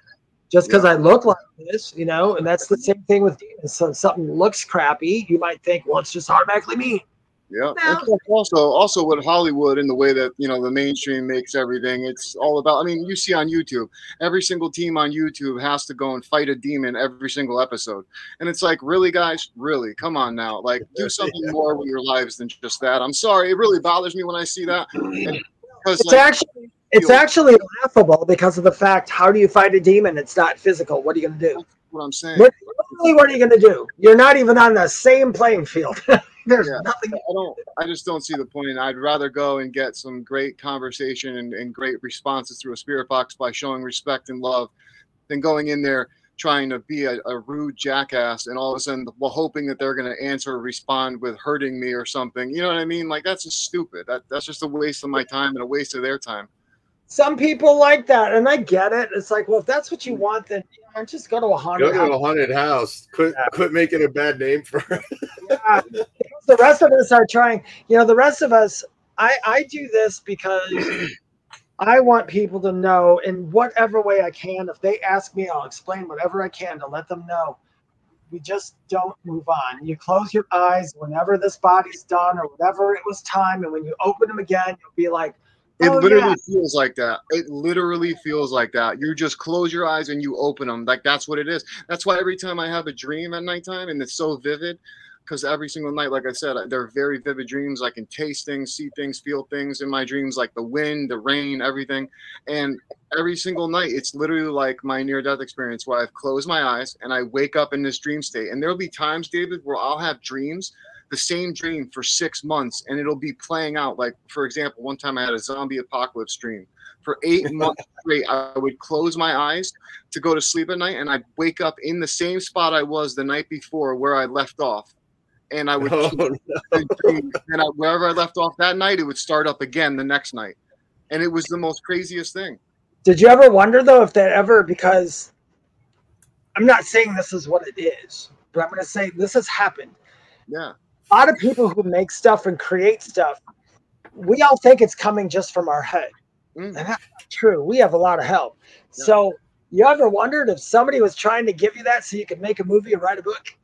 just because I look like this. You know, and that's the same thing with demons. So something looks crappy, you might think, well, it's just automatically me. Yeah. No. And also, also with Hollywood and the way that you know the mainstream makes everything, it's all about. I mean, you see on YouTube, every single team on YouTube has to go and fight a demon every single episode, and it's like, really, guys, really, come on now, like do [LAUGHS] something more with your lives than just that. I'm sorry, it really bothers me when I see that. [CLEARS THROAT] Because It's like, actually it's actually laughable because of the fact how do you fight a demon? It's not physical. What are you going to do? what I'm saying. What, what are you going to do? You're not even on the same playing field. [LAUGHS] There's Yeah. nothing. I don't. I just don't see the point. I'd rather go and get some great conversation and, and great responses through a spirit box by showing respect and love, than going in there trying to be a, a rude jackass and all of a sudden well hoping that they're going to answer or respond with hurting me or something. You know what I mean? Like that's just stupid. That that's just a waste of my time and a waste of their time. Some people like that, and I get it. It's like, well, if that's what you want, then you know, just go to a Go haunted to house. a haunted house. Quit Yeah. quit making a bad name for Yeah. The rest of us are trying. You know, the rest of us. I I do this because [CLEARS THROAT] I want people to know in whatever way I can. If they ask me, I'll explain whatever I can to let them know. We just don't move on. You close your eyes whenever this body's done or whenever it was time, and when you open them again, you'll be like, It "Oh literally yeah, feels like that. It literally feels like that. You just close your eyes and you open them. Like that's what it is. That's why every time I have a dream at nighttime and it's so vivid, because every single night, like I said, they're very vivid dreams. I can taste things, see things, feel things in my dreams, like the wind, the rain, everything. And every single night, it's literally like my near death experience where I've closed my eyes and I wake up in this dream state. And there'll be times, David, where I'll have dreams the same dream for six months and it'll be playing out. Like, for example, one time I had a zombie apocalypse dream. For eight [LAUGHS] months straight, I would close my eyes to go to sleep at night and I'd wake up in the same spot I was the night before where I left off. And I would Oh, keep the dream. and I, wherever I left off that night, it would start up again the next night. And it was the most craziest thing. Did you ever wonder though if that ever because I'm not saying this is what it is, but I'm going to say this has happened. Yeah. A lot of people who make stuff and create stuff, we all think it's coming just from our head. Mm. And that's not true. We have a lot of help. Yeah. So you ever wondered if somebody was trying to give you that so you could make a movie or write a book?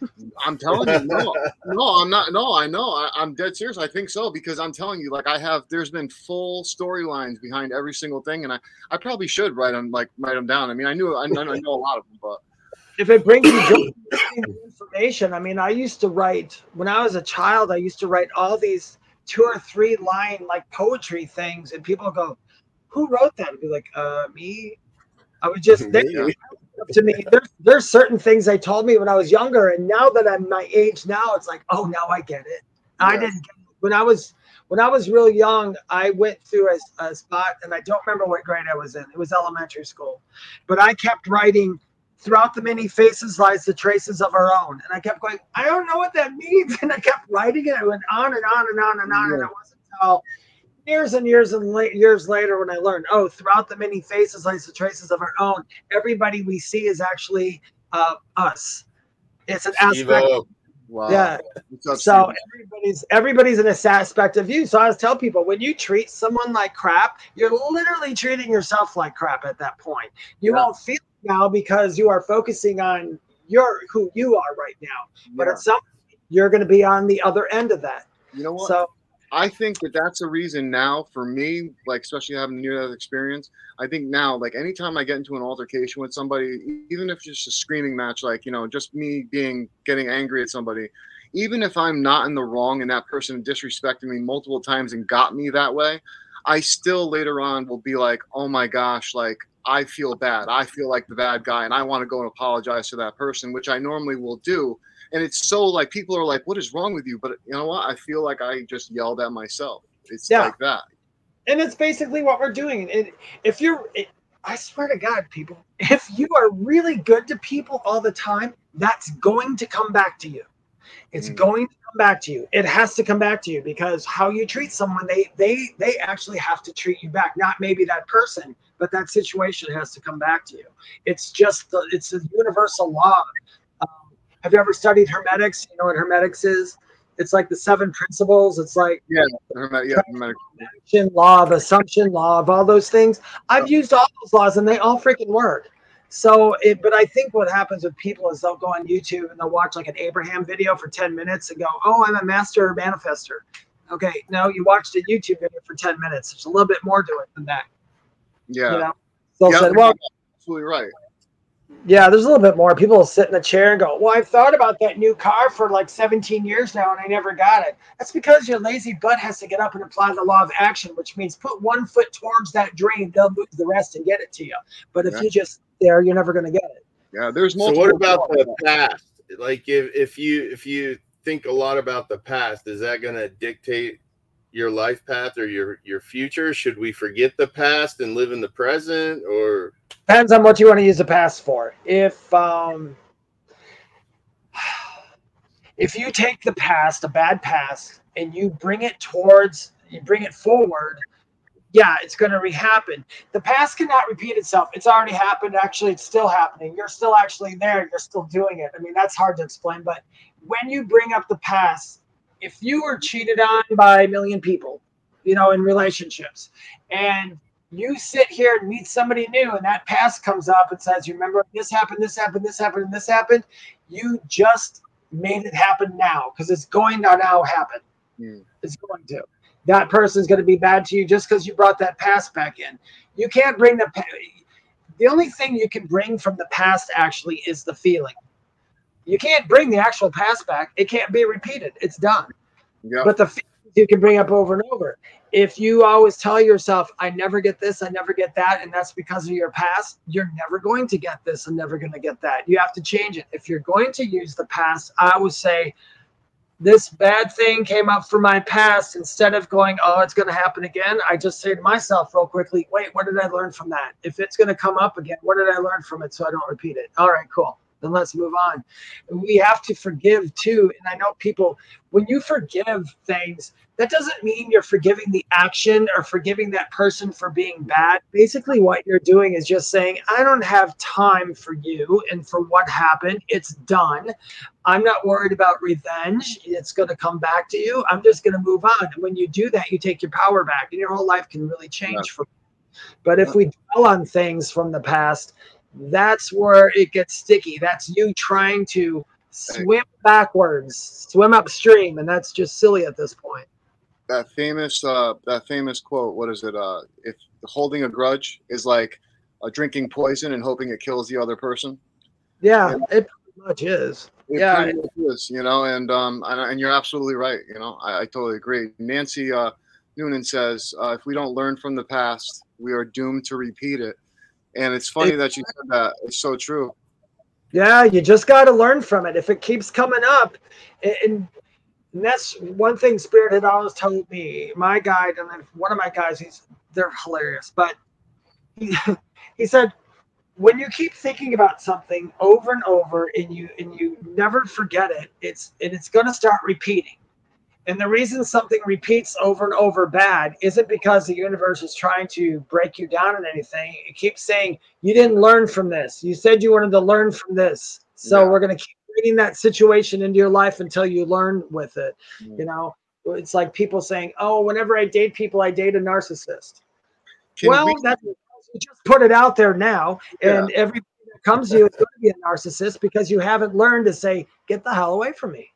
[LAUGHS] I'm telling you, no, [LAUGHS] no, I'm not. No, I know. I, I'm dead serious. I think so because I'm telling you, like I have. There's been full storylines behind every single thing, and I, I probably should write them, like write them down. I mean, I knew, I, I know a lot of them, but if it brings you [COUGHS] information. I mean, I used to write when I was a child. I used to write all these two or three line like poetry things, and people go, "Who wrote that?" I'd be like, "Uh, me." I would just they, [LAUGHS] Me. to me. There's there's certain things they told me when I was younger, and now that I'm my age now, it's like, oh, now I get it. I didn't get it. when I was when I was real young. I went through a, a spot, and I don't remember what grade I was in. It was elementary school, but I kept writing. Throughout the many faces lies the traces of our own, and I kept going. I don't know what that means, [LAUGHS] and I kept writing it. I went on and on and on and on, and it wasn't until years and years and la- years later when I learned, oh, throughout the many faces lies the traces of our own. Everybody we see is actually uh, us. It's an aspect. Wow. Yeah. So everybody's everybody's in this aspect of you. So I always tell people when you treat someone like crap, you're literally treating yourself like crap at that point. You Yeah. won't feel now because you are focusing on your who you are right now. But at some point, you're going to be on the other end of that. you know what? So I think that that's a reason now for me, like especially having near death experience. I think now, like anytime I get into an altercation with somebody, even if it's just a screaming match, like you know, just me being getting angry at somebody, even if I'm not in the wrong and that person disrespected me multiple times and got me that way, I still later on will be like, oh my gosh, like I feel bad. I feel like the bad guy, and I want to go and apologize to that person, which I normally will do and it's so like people are like what is wrong with you but you know what i feel like i just yelled at myself it's Yeah. like that and it's basically what we're doing. And if you're, it, I swear to God, people, if you are really good to people all the time, that's going to come back to you. It's Mm. going to come back to you. It has to come back to you because how you treat someone, they they they actually have to treat you back. Not maybe that person, but that situation has to come back to you. It's just the it's a universal law. Um, have you ever studied hermetics? You know what hermetics is? It's like the seven principles. It's like yeah, hermetic. action, law of assumption, law of all those things. I've used all those laws and they all freaking work. So, it, but I think what happens with people is they'll go on YouTube and they'll watch like an Abraham video for 10 minutes and go, Oh, I'm a master manifester. Okay, no, you watched a YouTube video for 10 minutes. There's a little bit more to it than that. Yeah. You know, they'll yeah, say, Well, absolutely right. yeah, there's a little bit more. People will sit in a chair and go, Well, I've thought about that new car for like 17 years now and I never got it. That's because your lazy butt has to get up and apply the law of action, which means put one foot towards that dream, they'll move the rest and get it to you. But if Yeah. you just there, you're never going to get it. Yeah, there's So what about the past? Like if if you if you think a lot about the past, is that going to dictate your life path or your your future? Should we forget the past and live in the present or Depends on what you want to use the past for. If um, [SIGHS] if you take the past, a bad past, and you bring it towards, you bring it forward, yeah, it's going to rehappen. The past cannot repeat itself. It's already happened. Actually, it's still happening. You're still actually there. You're still doing it. I mean, that's hard to explain. But when you bring up the past, if you were cheated on by a million people, you know, in relationships, and you sit here and meet somebody new, and that past comes up and says, "You remember this happened, this happened, this happened, and this happened." You just made it happen now because it's going to now happen. Hmm. It's going to. That person's going to be bad to you just because you brought that past back in. You can't bring the. The only thing you can bring from the past actually is the feeling. You can't bring the actual past back. It can't be repeated. It's done Yeah. but the feelings you can bring up over and over. If you always tell yourself, I never get this, I never get that, and that's because of your past, you're never going to get this and never going to get that. You have to change it. If you're going to use the past, I would say, this bad thing came up from my past. Instead of going, oh, it's going to happen again, I just say to myself real quickly, wait, what did I learn from that? If it's going to come up again, what did I learn from it so I don't repeat it? All right, cool. Then let's move on. We have to forgive too. And I know people, when you forgive things, that doesn't mean you're forgiving the action or forgiving that person for being bad. Basically, what you're doing is just saying, I don't have time for you and for what happened. It's done. I'm not worried about revenge. It's going to come back to you. I'm just going to move on. And when you do that, you take your power back and your whole life can really change from but if we dwell on things from the past, that's where it gets sticky. That's you trying to swim backwards, swim upstream, and that's just silly at this point. that famous uh that famous quote what is it uh if holding a grudge is like uh, drinking poison and hoping it kills the other person Yeah, Yeah. it pretty much is. it Yeah. pretty much is you know and um and, and you're absolutely right you know i, I totally agree nancy uh noonan says uh, if we don't learn from the past we are doomed to repeat it and it's funny that you said that it's so true Yeah, you just got to learn from it. If it keeps coming up, and, and that's one thing Spirit had always told me. My guide, and then one of my guys, he's they're hilarious, but he, [LAUGHS] he said when you keep thinking about something over and over and you and you never forget it, it's and it's going to start repeating. And the reason something repeats over and over bad isn't because the universe is trying to break you down in anything. It keeps saying, You didn't learn from this. You said you wanted to learn from this. So Yeah. we're going to keep reading that situation into your life until you learn with it. Mm. You know, it's like people saying, Oh, whenever I date people, I date a narcissist. Can well, we- that's you just put it out there now. And everybody that comes to you is going to be a narcissist because you haven't learned to say, Get the hell away from me.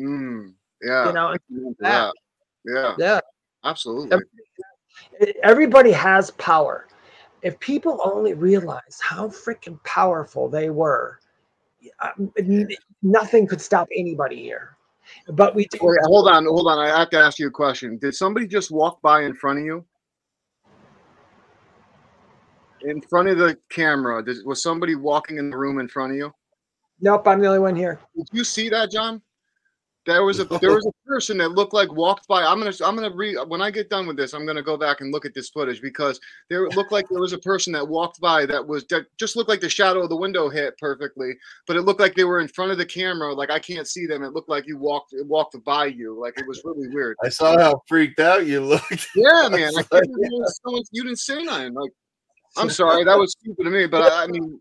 Mm, yeah You know, yeah yeah yeah. absolutely everybody has power. If people only realized how freaking powerful they were, um, nothing could stop anybody here. But we do. Wait, hold on, hold on. I have to ask you a question. Did somebody just walk by in front of you? In front of the camera, did, was somebody walking in the room in front of you? Nope, I'm the only one here. Did you see that, John? There was a there [LAUGHS] was a person that looked like walked by. I'm gonna I'm gonna re when I get done with this. I'm gonna go back and look at this footage because there looked like there was a person that walked by that was that just looked like the shadow of the window hit perfectly, but it looked like they were in front of the camera. Like I can't see them. It looked like you walked it walked by you. Like it was really weird. I saw how freaked out you looked. [LAUGHS] Yeah, man. I can't believe someone- you didn't say nothing. Like I'm [LAUGHS] sorry, that was stupid of me, but I, I mean,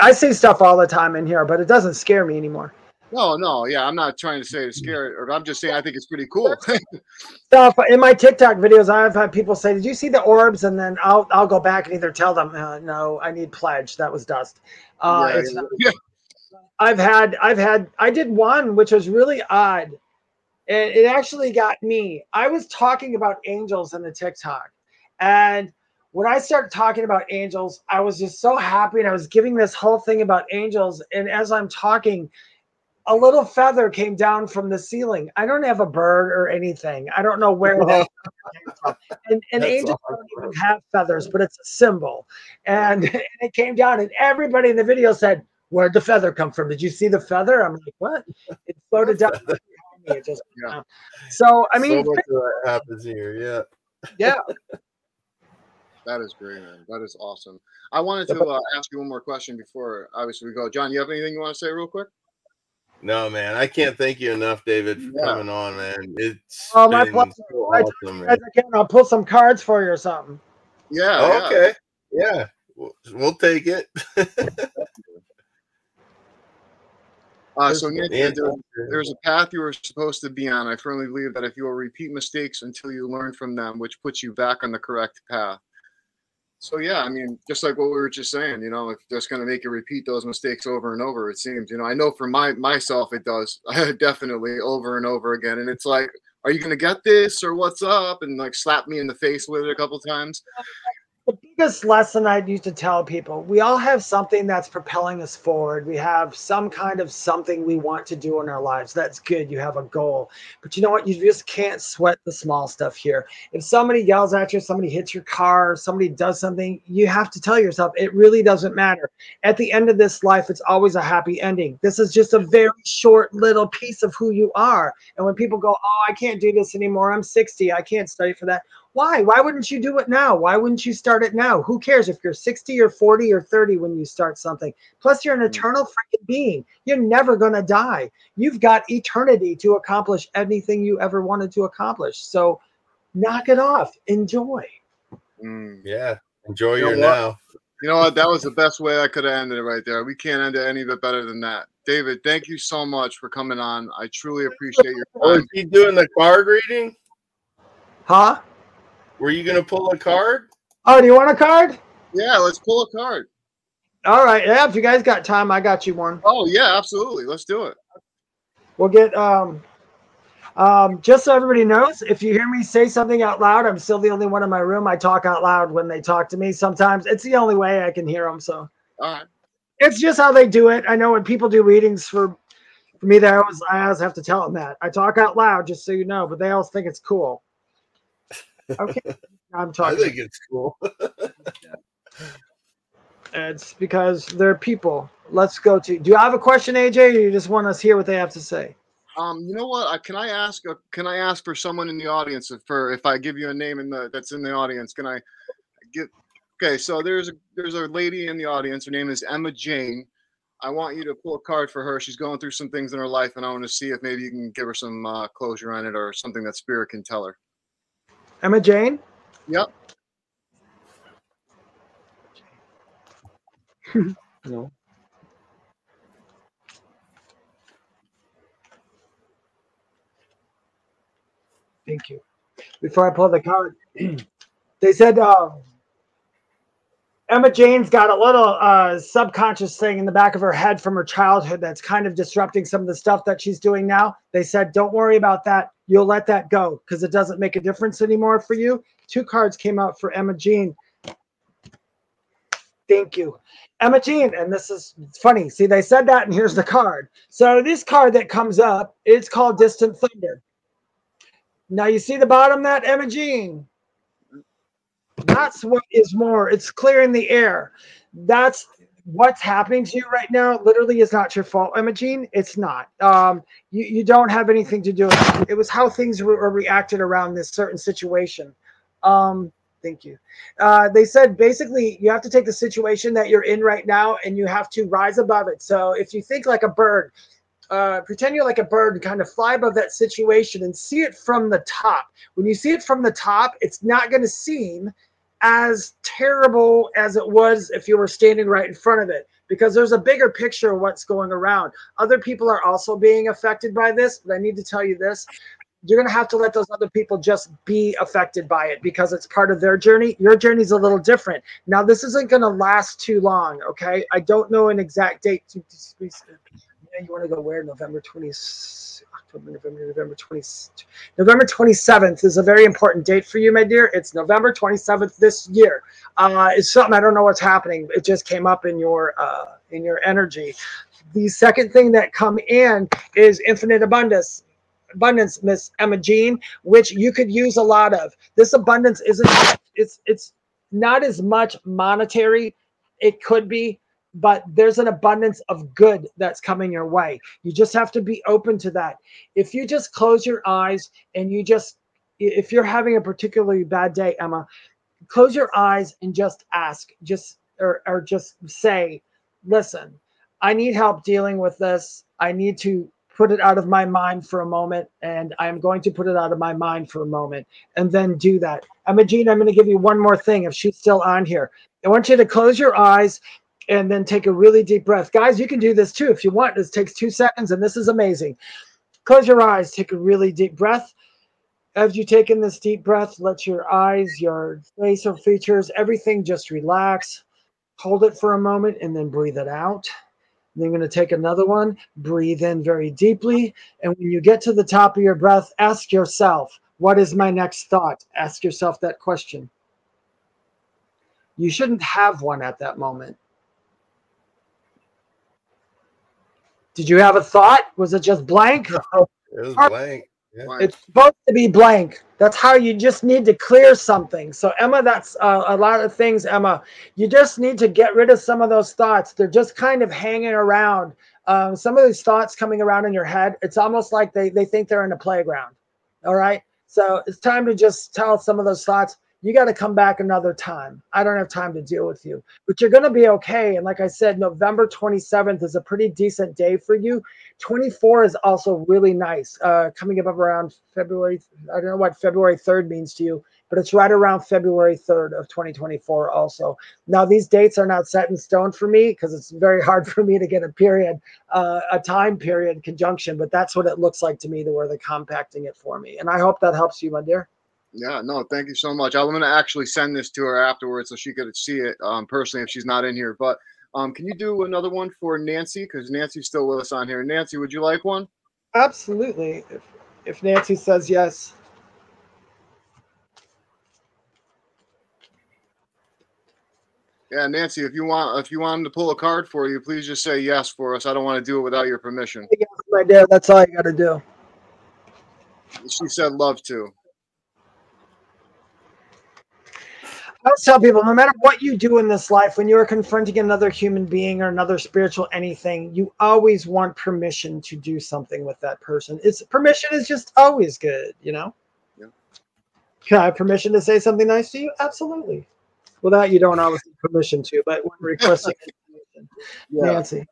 I see stuff all the time in here, but it doesn't scare me anymore. No, no, yeah, I'm not trying to say to scare it, or I'm just saying I think it's pretty cool. [LAUGHS] Stuff in my TikTok videos, I've had people say, "Did you see the orbs?" And then I'll I'll go back and either tell them, uh, "No, I need pledge. That was dust." Uh, yeah, not- yeah. I've had I've had I did one which was really odd. It, it actually got me. I was talking about angels in the TikTok, and when I started talking about angels, I was just so happy, and I was giving this whole thing about angels. And as I'm talking, a little feather came down from the ceiling. I don't have a bird or anything. I don't know where that [LAUGHS] came from. And, and That's angels don't even have feathers, but it's a symbol. And, and [LAUGHS] it came down, and everybody in the video said, Where'd the feather come from? Did you see the feather? I'm like, What? It floated down. [LAUGHS] behind me. It just, Yeah. So, I mean, so much that happens here. Yeah. yeah. That is great, man. That is awesome. I wanted to uh, ask you one more question before obviously we go. John, you have anything you want to say real quick? No, man, I can't thank you enough, David, for Yeah. coming on, man. It's Oh, my been pleasure. so I- awesome, man. Guys, again, I'll pull some cards for you or something. Yeah. Oh, okay. Yeah. We'll, we'll take it. [LAUGHS] Uh, so Nick, And- there, there's a path you were supposed to be on. I firmly believe that if you will repeat mistakes until you learn from them, which puts you back on the correct path. So yeah, I mean, just like what we were just saying, you know, if that's going to make you repeat those mistakes over and over, it seems. You know, I know for my myself, it does [LAUGHS] definitely over and over again, and it's like, are you going to get this or what's up? And like slap me in the face with it a couple times. The biggest lesson I used to tell people we all have something that's propelling us forward. We have some kind of something we want to do in our lives. That's good. You have a goal. But you know what? You just can't sweat the small stuff here. If somebody yells at you, somebody hits your car, somebody does something, you have to tell yourself it really doesn't matter. At the end of this life, it's always a happy ending. This is just a very short little piece of who you are. And when people go, Oh, I can't do this anymore. I'm 60. I can't study for that. Why? Why wouldn't you do it now? Why wouldn't you start it now? Who cares if you're 60 or 40 or 30 when you start something? Plus, you're an eternal freaking being. You're never going to die. You've got eternity to accomplish anything you ever wanted to accomplish. So knock it off. Enjoy. Mm. Yeah. Enjoy You your what? now. You know what? That was the best way I could have ended it right there. We can't end it any bit better than that. David, thank you so much for coming on. I truly appreciate your Oh, is he doing the card reading? Huh? Were you going to pull a card? Oh, do you want a card? Yeah, let's pull a card. All right. Yeah, if you guys got time, I got you one. Oh yeah, absolutely. Let's do it. We'll get um um just so everybody knows, if you hear me say something out loud, I'm still the only one in my room. I talk out loud when they talk to me. Sometimes it's the only way I can hear them. So All right. it's just how they do it. I know when people do readings for for me, they always I always have to tell them that I talk out loud, just so you know. But they always think it's cool. Okay, I'm talking. [LAUGHS] I talking. think it's cool. [LAUGHS] It's because they're people. Let's go to. Do you have a question, AJ, or you just want us to hear what they have to say? Um, you know what? I, can I ask? A, can I ask for someone in the audience if, for if I give you a name in the that's in the audience? Can I get? Okay, so there's a there's a lady in the audience. Her name is Emma Jane. I want you to pull a card for her. She's going through some things in her life, and I want to see if maybe you can give her some uh, closure on it or something that spirit can tell her. Emma Jane. Yep. [LAUGHS] No. Thank you. Before I pull the card, [CLEARS THROAT] they said uh, Emma Jane's got a little uh, subconscious thing in the back of her head from her childhood that's kind of disrupting some of the stuff that she's doing now. They said, don't worry about that. You'll let that go because it doesn't make a difference anymore for you. Two cards came out for Emma Jean. Thank you. Emma Jean, and this is funny. See, they said that, and here's the card. So this card that comes up, it's called Distant Thunder. Now you see the bottom that Emma Jean. That's what is more. It's clearing the air. That's what's happening to you right now literally is not your fault, Emma Jean. It's not. Um, you, you don't have anything to do with it. It was how things were, were reacted around this certain situation. Um, thank you. Uh, they said basically you have to take the situation that you're in right now and you have to rise above it. So if you think like a bird, uh, pretend you're like a bird and kind of fly above that situation and see it from the top. When you see it from the top, it's not going to seem as terrible as it was if you were standing right in front of it because there's a bigger picture of what's going around. Other people are also being affected by this, but I need to tell you this. You're going to have to let those other people just be affected by it because it's part of their journey. Your journey's a little different. Now, this isn't going to last too long, okay? I don't know an exact date. You want to go where? November 20th. October, November, November 20, November 27th is a very important date for you, my dear. It's November 27th this year. Uh, it's something I don't know what's happening. It just came up in your uh, in your energy. The second thing that come in is infinite abundance. Abundance, Miss Emma Jean, which you could use a lot of. This abundance isn't it's it's not as much monetary. It could be, but there's an abundance of good that's coming your way. You just have to be open to that. If you just close your eyes and you just, if you're having a particularly bad day, Emma, close your eyes and just ask, just, or, or just say, listen, I need help dealing with this. I need to put it out of my mind for a moment, and I'm going to put it out of my mind for a moment, and then do that. Emma Jean, I'm going to give you one more thing if she's still on here. I want you to close your eyes and then take a really deep breath. Guys, you can do this too if you want. This takes two seconds, and this is amazing. Close your eyes, take a really deep breath. As you take in this deep breath, let your eyes, your facial features, everything just relax. Hold it for a moment and then breathe it out. Then you're going to take another one, breathe in very deeply. And when you get to the top of your breath, ask yourself, What is my next thought? Ask yourself that question. You shouldn't have one at that moment Did you have a thought? Was it just blank? No, it was blank. Yeah. It's supposed to be blank. That's how you just need to clear something. So, Emma, that's uh, a lot of things, Emma. You just need to get rid of some of those thoughts. They're just kind of hanging around. Um, some of these thoughts coming around in your head, it's almost like they, they think they're in a playground. All right. So, it's time to just tell some of those thoughts, you got to come back another time. I don't have time to deal with you, but you're going to be okay. And like I said, November 27th is a pretty decent day for you. 24 is also really nice. Uh, coming up around February, I don't know what February 3rd means to you, but it's right around February 3rd of 2024 also. Now, these dates are not set in stone for me because it's very hard [LAUGHS] for me to get a period, uh, a time period conjunction, but that's what it looks like to me the way they're compacting it for me. And I hope that helps you, my dear. Yeah, no, thank you so much. I'm gonna actually send this to her afterwards so she could see it um, personally if she's not in here. But um, can you do another one for Nancy? Because Nancy's still with us on here. Nancy, would you like one? Absolutely. If, if Nancy says yes. Yeah, Nancy, if you want if you want to pull a card for you, please just say yes for us. I don't want to do it without your permission. Yes, my dear. That's all you got to do. She said love to. I always tell people no matter what you do in this life, when you are confronting another human being or another spiritual anything, you always want permission to do something with that person. It's permission is just always good, you know? Yeah. Can I have permission to say something nice to you? Absolutely. Well, that you don't always need permission to, but when requesting [LAUGHS] Yeah. Nancy.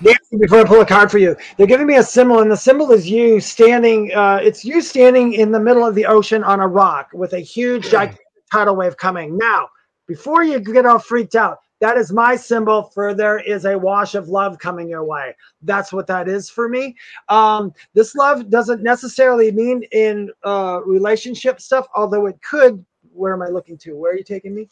Nancy, before I pull a card for you, they're giving me a symbol, and the symbol is you standing. Uh, it's you standing in the middle of the ocean on a rock with a huge, gigantic tidal wave coming. Now, before you get all freaked out, that is my symbol for there is a wash of love coming your way. That's what that is for me. Um, this love doesn't necessarily mean in uh, relationship stuff, although it could. Where am I looking to? Where are you taking me?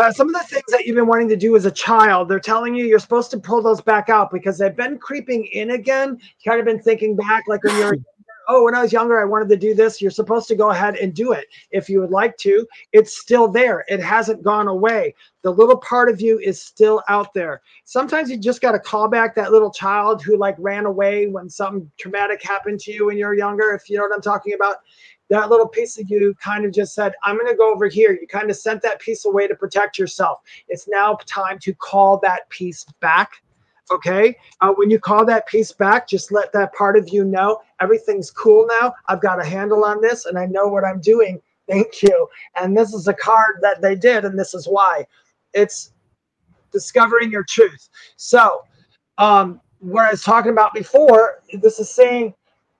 Uh, some of the things that you've been wanting to do as a child, they're telling you you're supposed to pull those back out because they've been creeping in again. You kind of been thinking back, like when you're oh, when I was younger, I wanted to do this. You're supposed to go ahead and do it if you would like to. It's still there. It hasn't gone away. The little part of you is still out there. Sometimes you just got to call back that little child who like ran away when something traumatic happened to you when you were younger. If you know what I'm talking about, that little piece of you kind of just said, I'm going to go over here. You kind of sent that piece away to protect yourself. It's now time to call that piece back. Okay. Uh, when you call that piece back, just let that part of you know everything's cool now. I've got a handle on this and I know what I'm doing. Thank you. And this is a card that they did, and this is why. It's discovering your truth. So, um, what I was talking about before, this is saying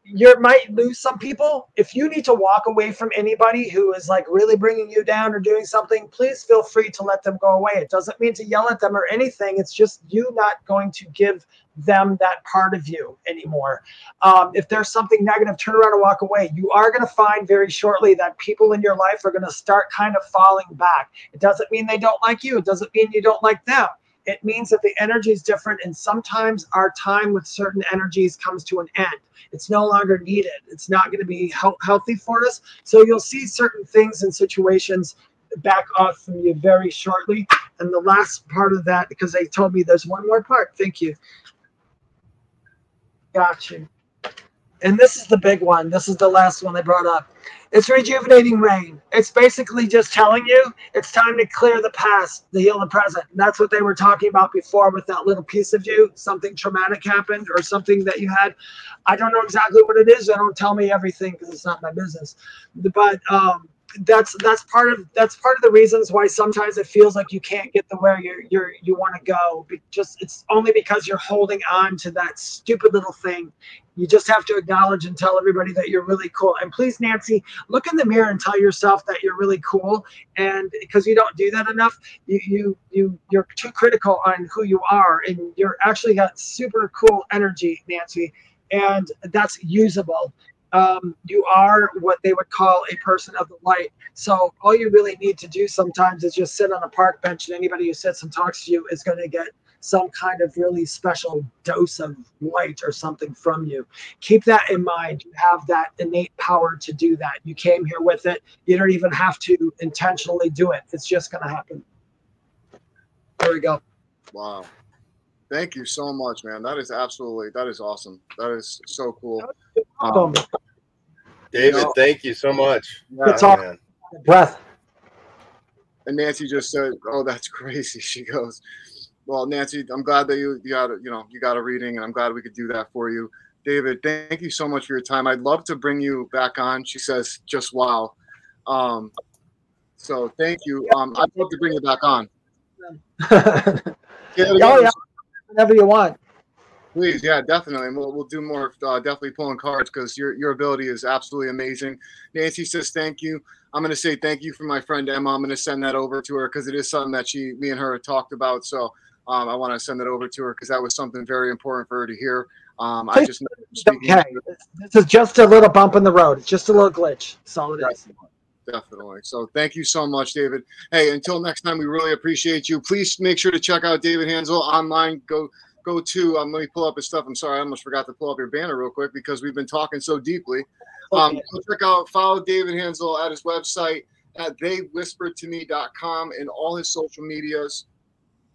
you might lose some people. If you need to walk away from anybody who is like really bringing you down or doing something, please feel free to let them go away. It doesn't mean to yell at them or anything. It's just you not going to give them that part of you anymore. Um, if there's something negative, turn around and walk away. You are going to find very shortly that people in your life are going to start kind of falling back. It doesn't mean they don't like you, it doesn't mean you don't like them it means that the energy is different and sometimes our time with certain energies comes to an end. It's no longer needed. It's not going to be he- healthy for us. So you'll see certain things and situations back off from you very shortly. And the last part of that because they told me there's one more part. Thank you. Got you and this is the big one this is the last one they brought up it's rejuvenating rain. It's basically just telling you it's time to clear the past, to heal the present. And that's what they were talking about before with that little piece of you. Something traumatic happened or something that you had. I don't know exactly what it is. They don't tell me everything because it's not my business. But um, that's that's part of that's part of the reasons why sometimes it feels like you can't get the where you're you're you want to go. Just it's only because you're holding on to that stupid little thing you just have to acknowledge and tell everybody that you're really cool. And please, Nancy, look in the mirror and tell yourself that you're really cool. And because you don't do that enough, you you you you're too critical on who you are, and you're actually got super cool energy, Nancy, and that's usable. Um, you are what they would call a person of the light. So all you really need to do sometimes is just sit on a park bench, and anybody who sits and talks to you is going to get some kind of really special dose of light or something from you. Keep that in mind. You have that innate power to do that. You came here with it. You don't even have to intentionally do it. It's just going to happen. There we go. Wow. Thank you so much, man. That is absolutely that is awesome. That is so cool. Um, David, know- thank you so much. yeah, It's all- man. Breath. and Nancy just said, "Oh, that's [LAUGHS] crazy." She goes, "Well, Nancy, I'm glad that you you got a, you know you got a reading, and I'm glad we could do that for you." David, thank you so much for your time. I'd love to bring you back on. She says, "Just wow." Um, so thank you. Um, I'd love to bring you back on. oh Yeah, yeah, whenever you want. Please, yeah, definitely. And we'll, we'll do more, uh, definitely pulling cards because your, your ability is absolutely amazing. Nancy says thank you. I'm going to say thank you for my friend Emma. I'm going to send that over to her because it is something that she, me and her talked about. So um, I want to send that over to her because that was something very important for her to hear. Um, I just Okay, this is just a little bump in the road. It's just a little glitch. That's all it is. Definitely. Definitely. So thank you so much, David. Hey, until next time, we really appreciate you. Please make sure to check out David Hanzel online. Go go to um, let me pull up his stuff. I'm sorry, I almost forgot to pull up your banner real quick because we've been talking so deeply. Um, Okay. go check out follow David Hanzel at his website at theywhispertome.com and all his social medias.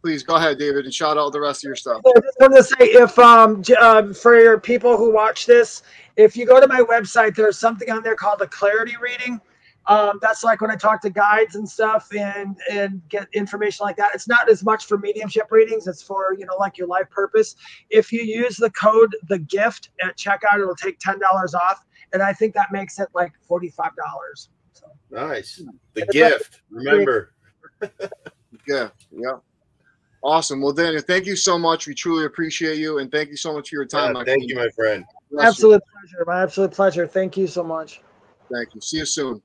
Please go ahead, David, and shout out the rest of your stuff. I just wanted to say if um, um for your people who watch this, if you go to my website, there's something on there called a clarity reading. Um, that's like when I talk to guides and stuff and and get information like that. It's not as much for mediumship readings. It's for you know like your life purpose. If you use the code the gift at checkout, it'll take ten dollars off, and I think that makes it like forty five dollars. So Nice. The gift. Remember. [LAUGHS] Yeah, yeah. Awesome. Well, Daniel, thank you so much. We truly appreciate you, and thank you so much for your time. Yeah, thank you, my friend. Bless you. absolute pleasure. My absolute pleasure. Thank you so much. Thank you. See you soon.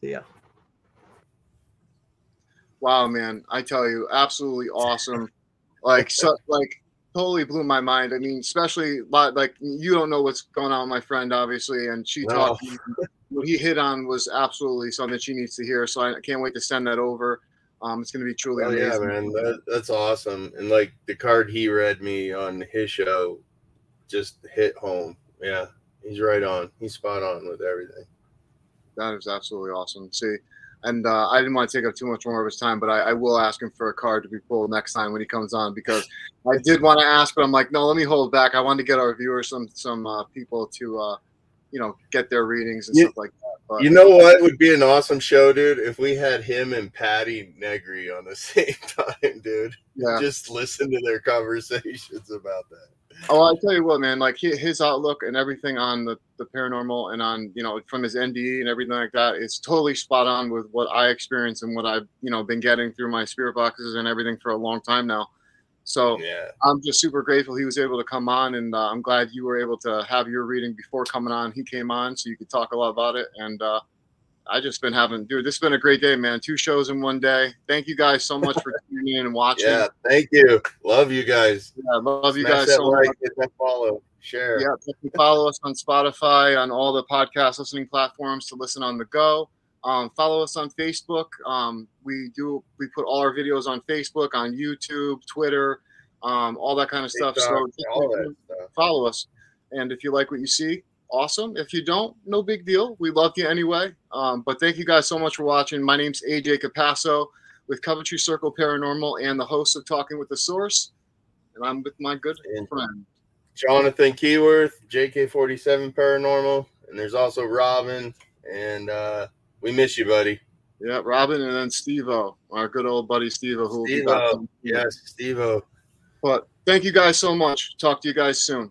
See ya. Wow, man, I tell you, absolutely awesome. Like, so, like, totally blew my mind. I mean, especially like you don't know what's going on with my friend, obviously, and she No. talked. What he hit on was absolutely something she needs to hear. So I can't wait to send that over. Um, it's going to be truly Oh, yeah, man. That, that's awesome. And like the card he read me on his show just hit home. Yeah. He's right on. He's spot on with everything. That is absolutely awesome. See, and uh, I didn't want to take up too much more of his time, but I, I, will ask him for a card to be pulled next time when he comes on because I did want to ask, but I'm like, no, let me hold back. I want to get our viewers some some uh, people to, uh, you know, get their readings and You- stuff like that. But You know what would be an awesome show, dude? If we had him and Patti Negri on the [LAUGHS] same time, dude. yeah. Just listen to their conversations about that. Oh, I tell you what, man. Like his outlook and everything on the, the paranormal and on you know from his NDE and everything like that is totally spot on with what I experience and what I've you know been getting through my spirit boxes and everything for a long time now. So Yeah. I'm just super grateful he was able to come on, and uh, I'm glad you were able to have your reading before coming on. He came on, so you could talk a lot about it. And uh, I just been having, dude, this has been a great day, man. Two shows in one day. Thank you guys so much for [LAUGHS] tuning in and watching. Yeah. Thank you. Love you guys. Yeah, love you Smash guys so like, much. hit that follow, share. Yeah, follow us on Spotify, on all the podcast listening platforms to listen on the go. Um, follow us on Facebook. Um, we do we put all our videos on Facebook, on YouTube, Twitter, um, all that kind of stuff. TikTok, So that stuff. follow us. And if you like what you see, awesome. If you don't, no big deal. We love you anyway. Um, but thank you guys so much for watching. My name's AJ Capasso with Coventry Circle Paranormal and the host of Talking with the Source. And I'm with my good And friend. Jonathan Keyworth, JK47 Paranormal, and there's also Robin. And uh, we miss you, buddy. Yeah, Robin and then Steve O, our good old buddy Steve O, who will. Steve-O. Yes, Steve O. But thank you guys so much. Talk to you guys soon.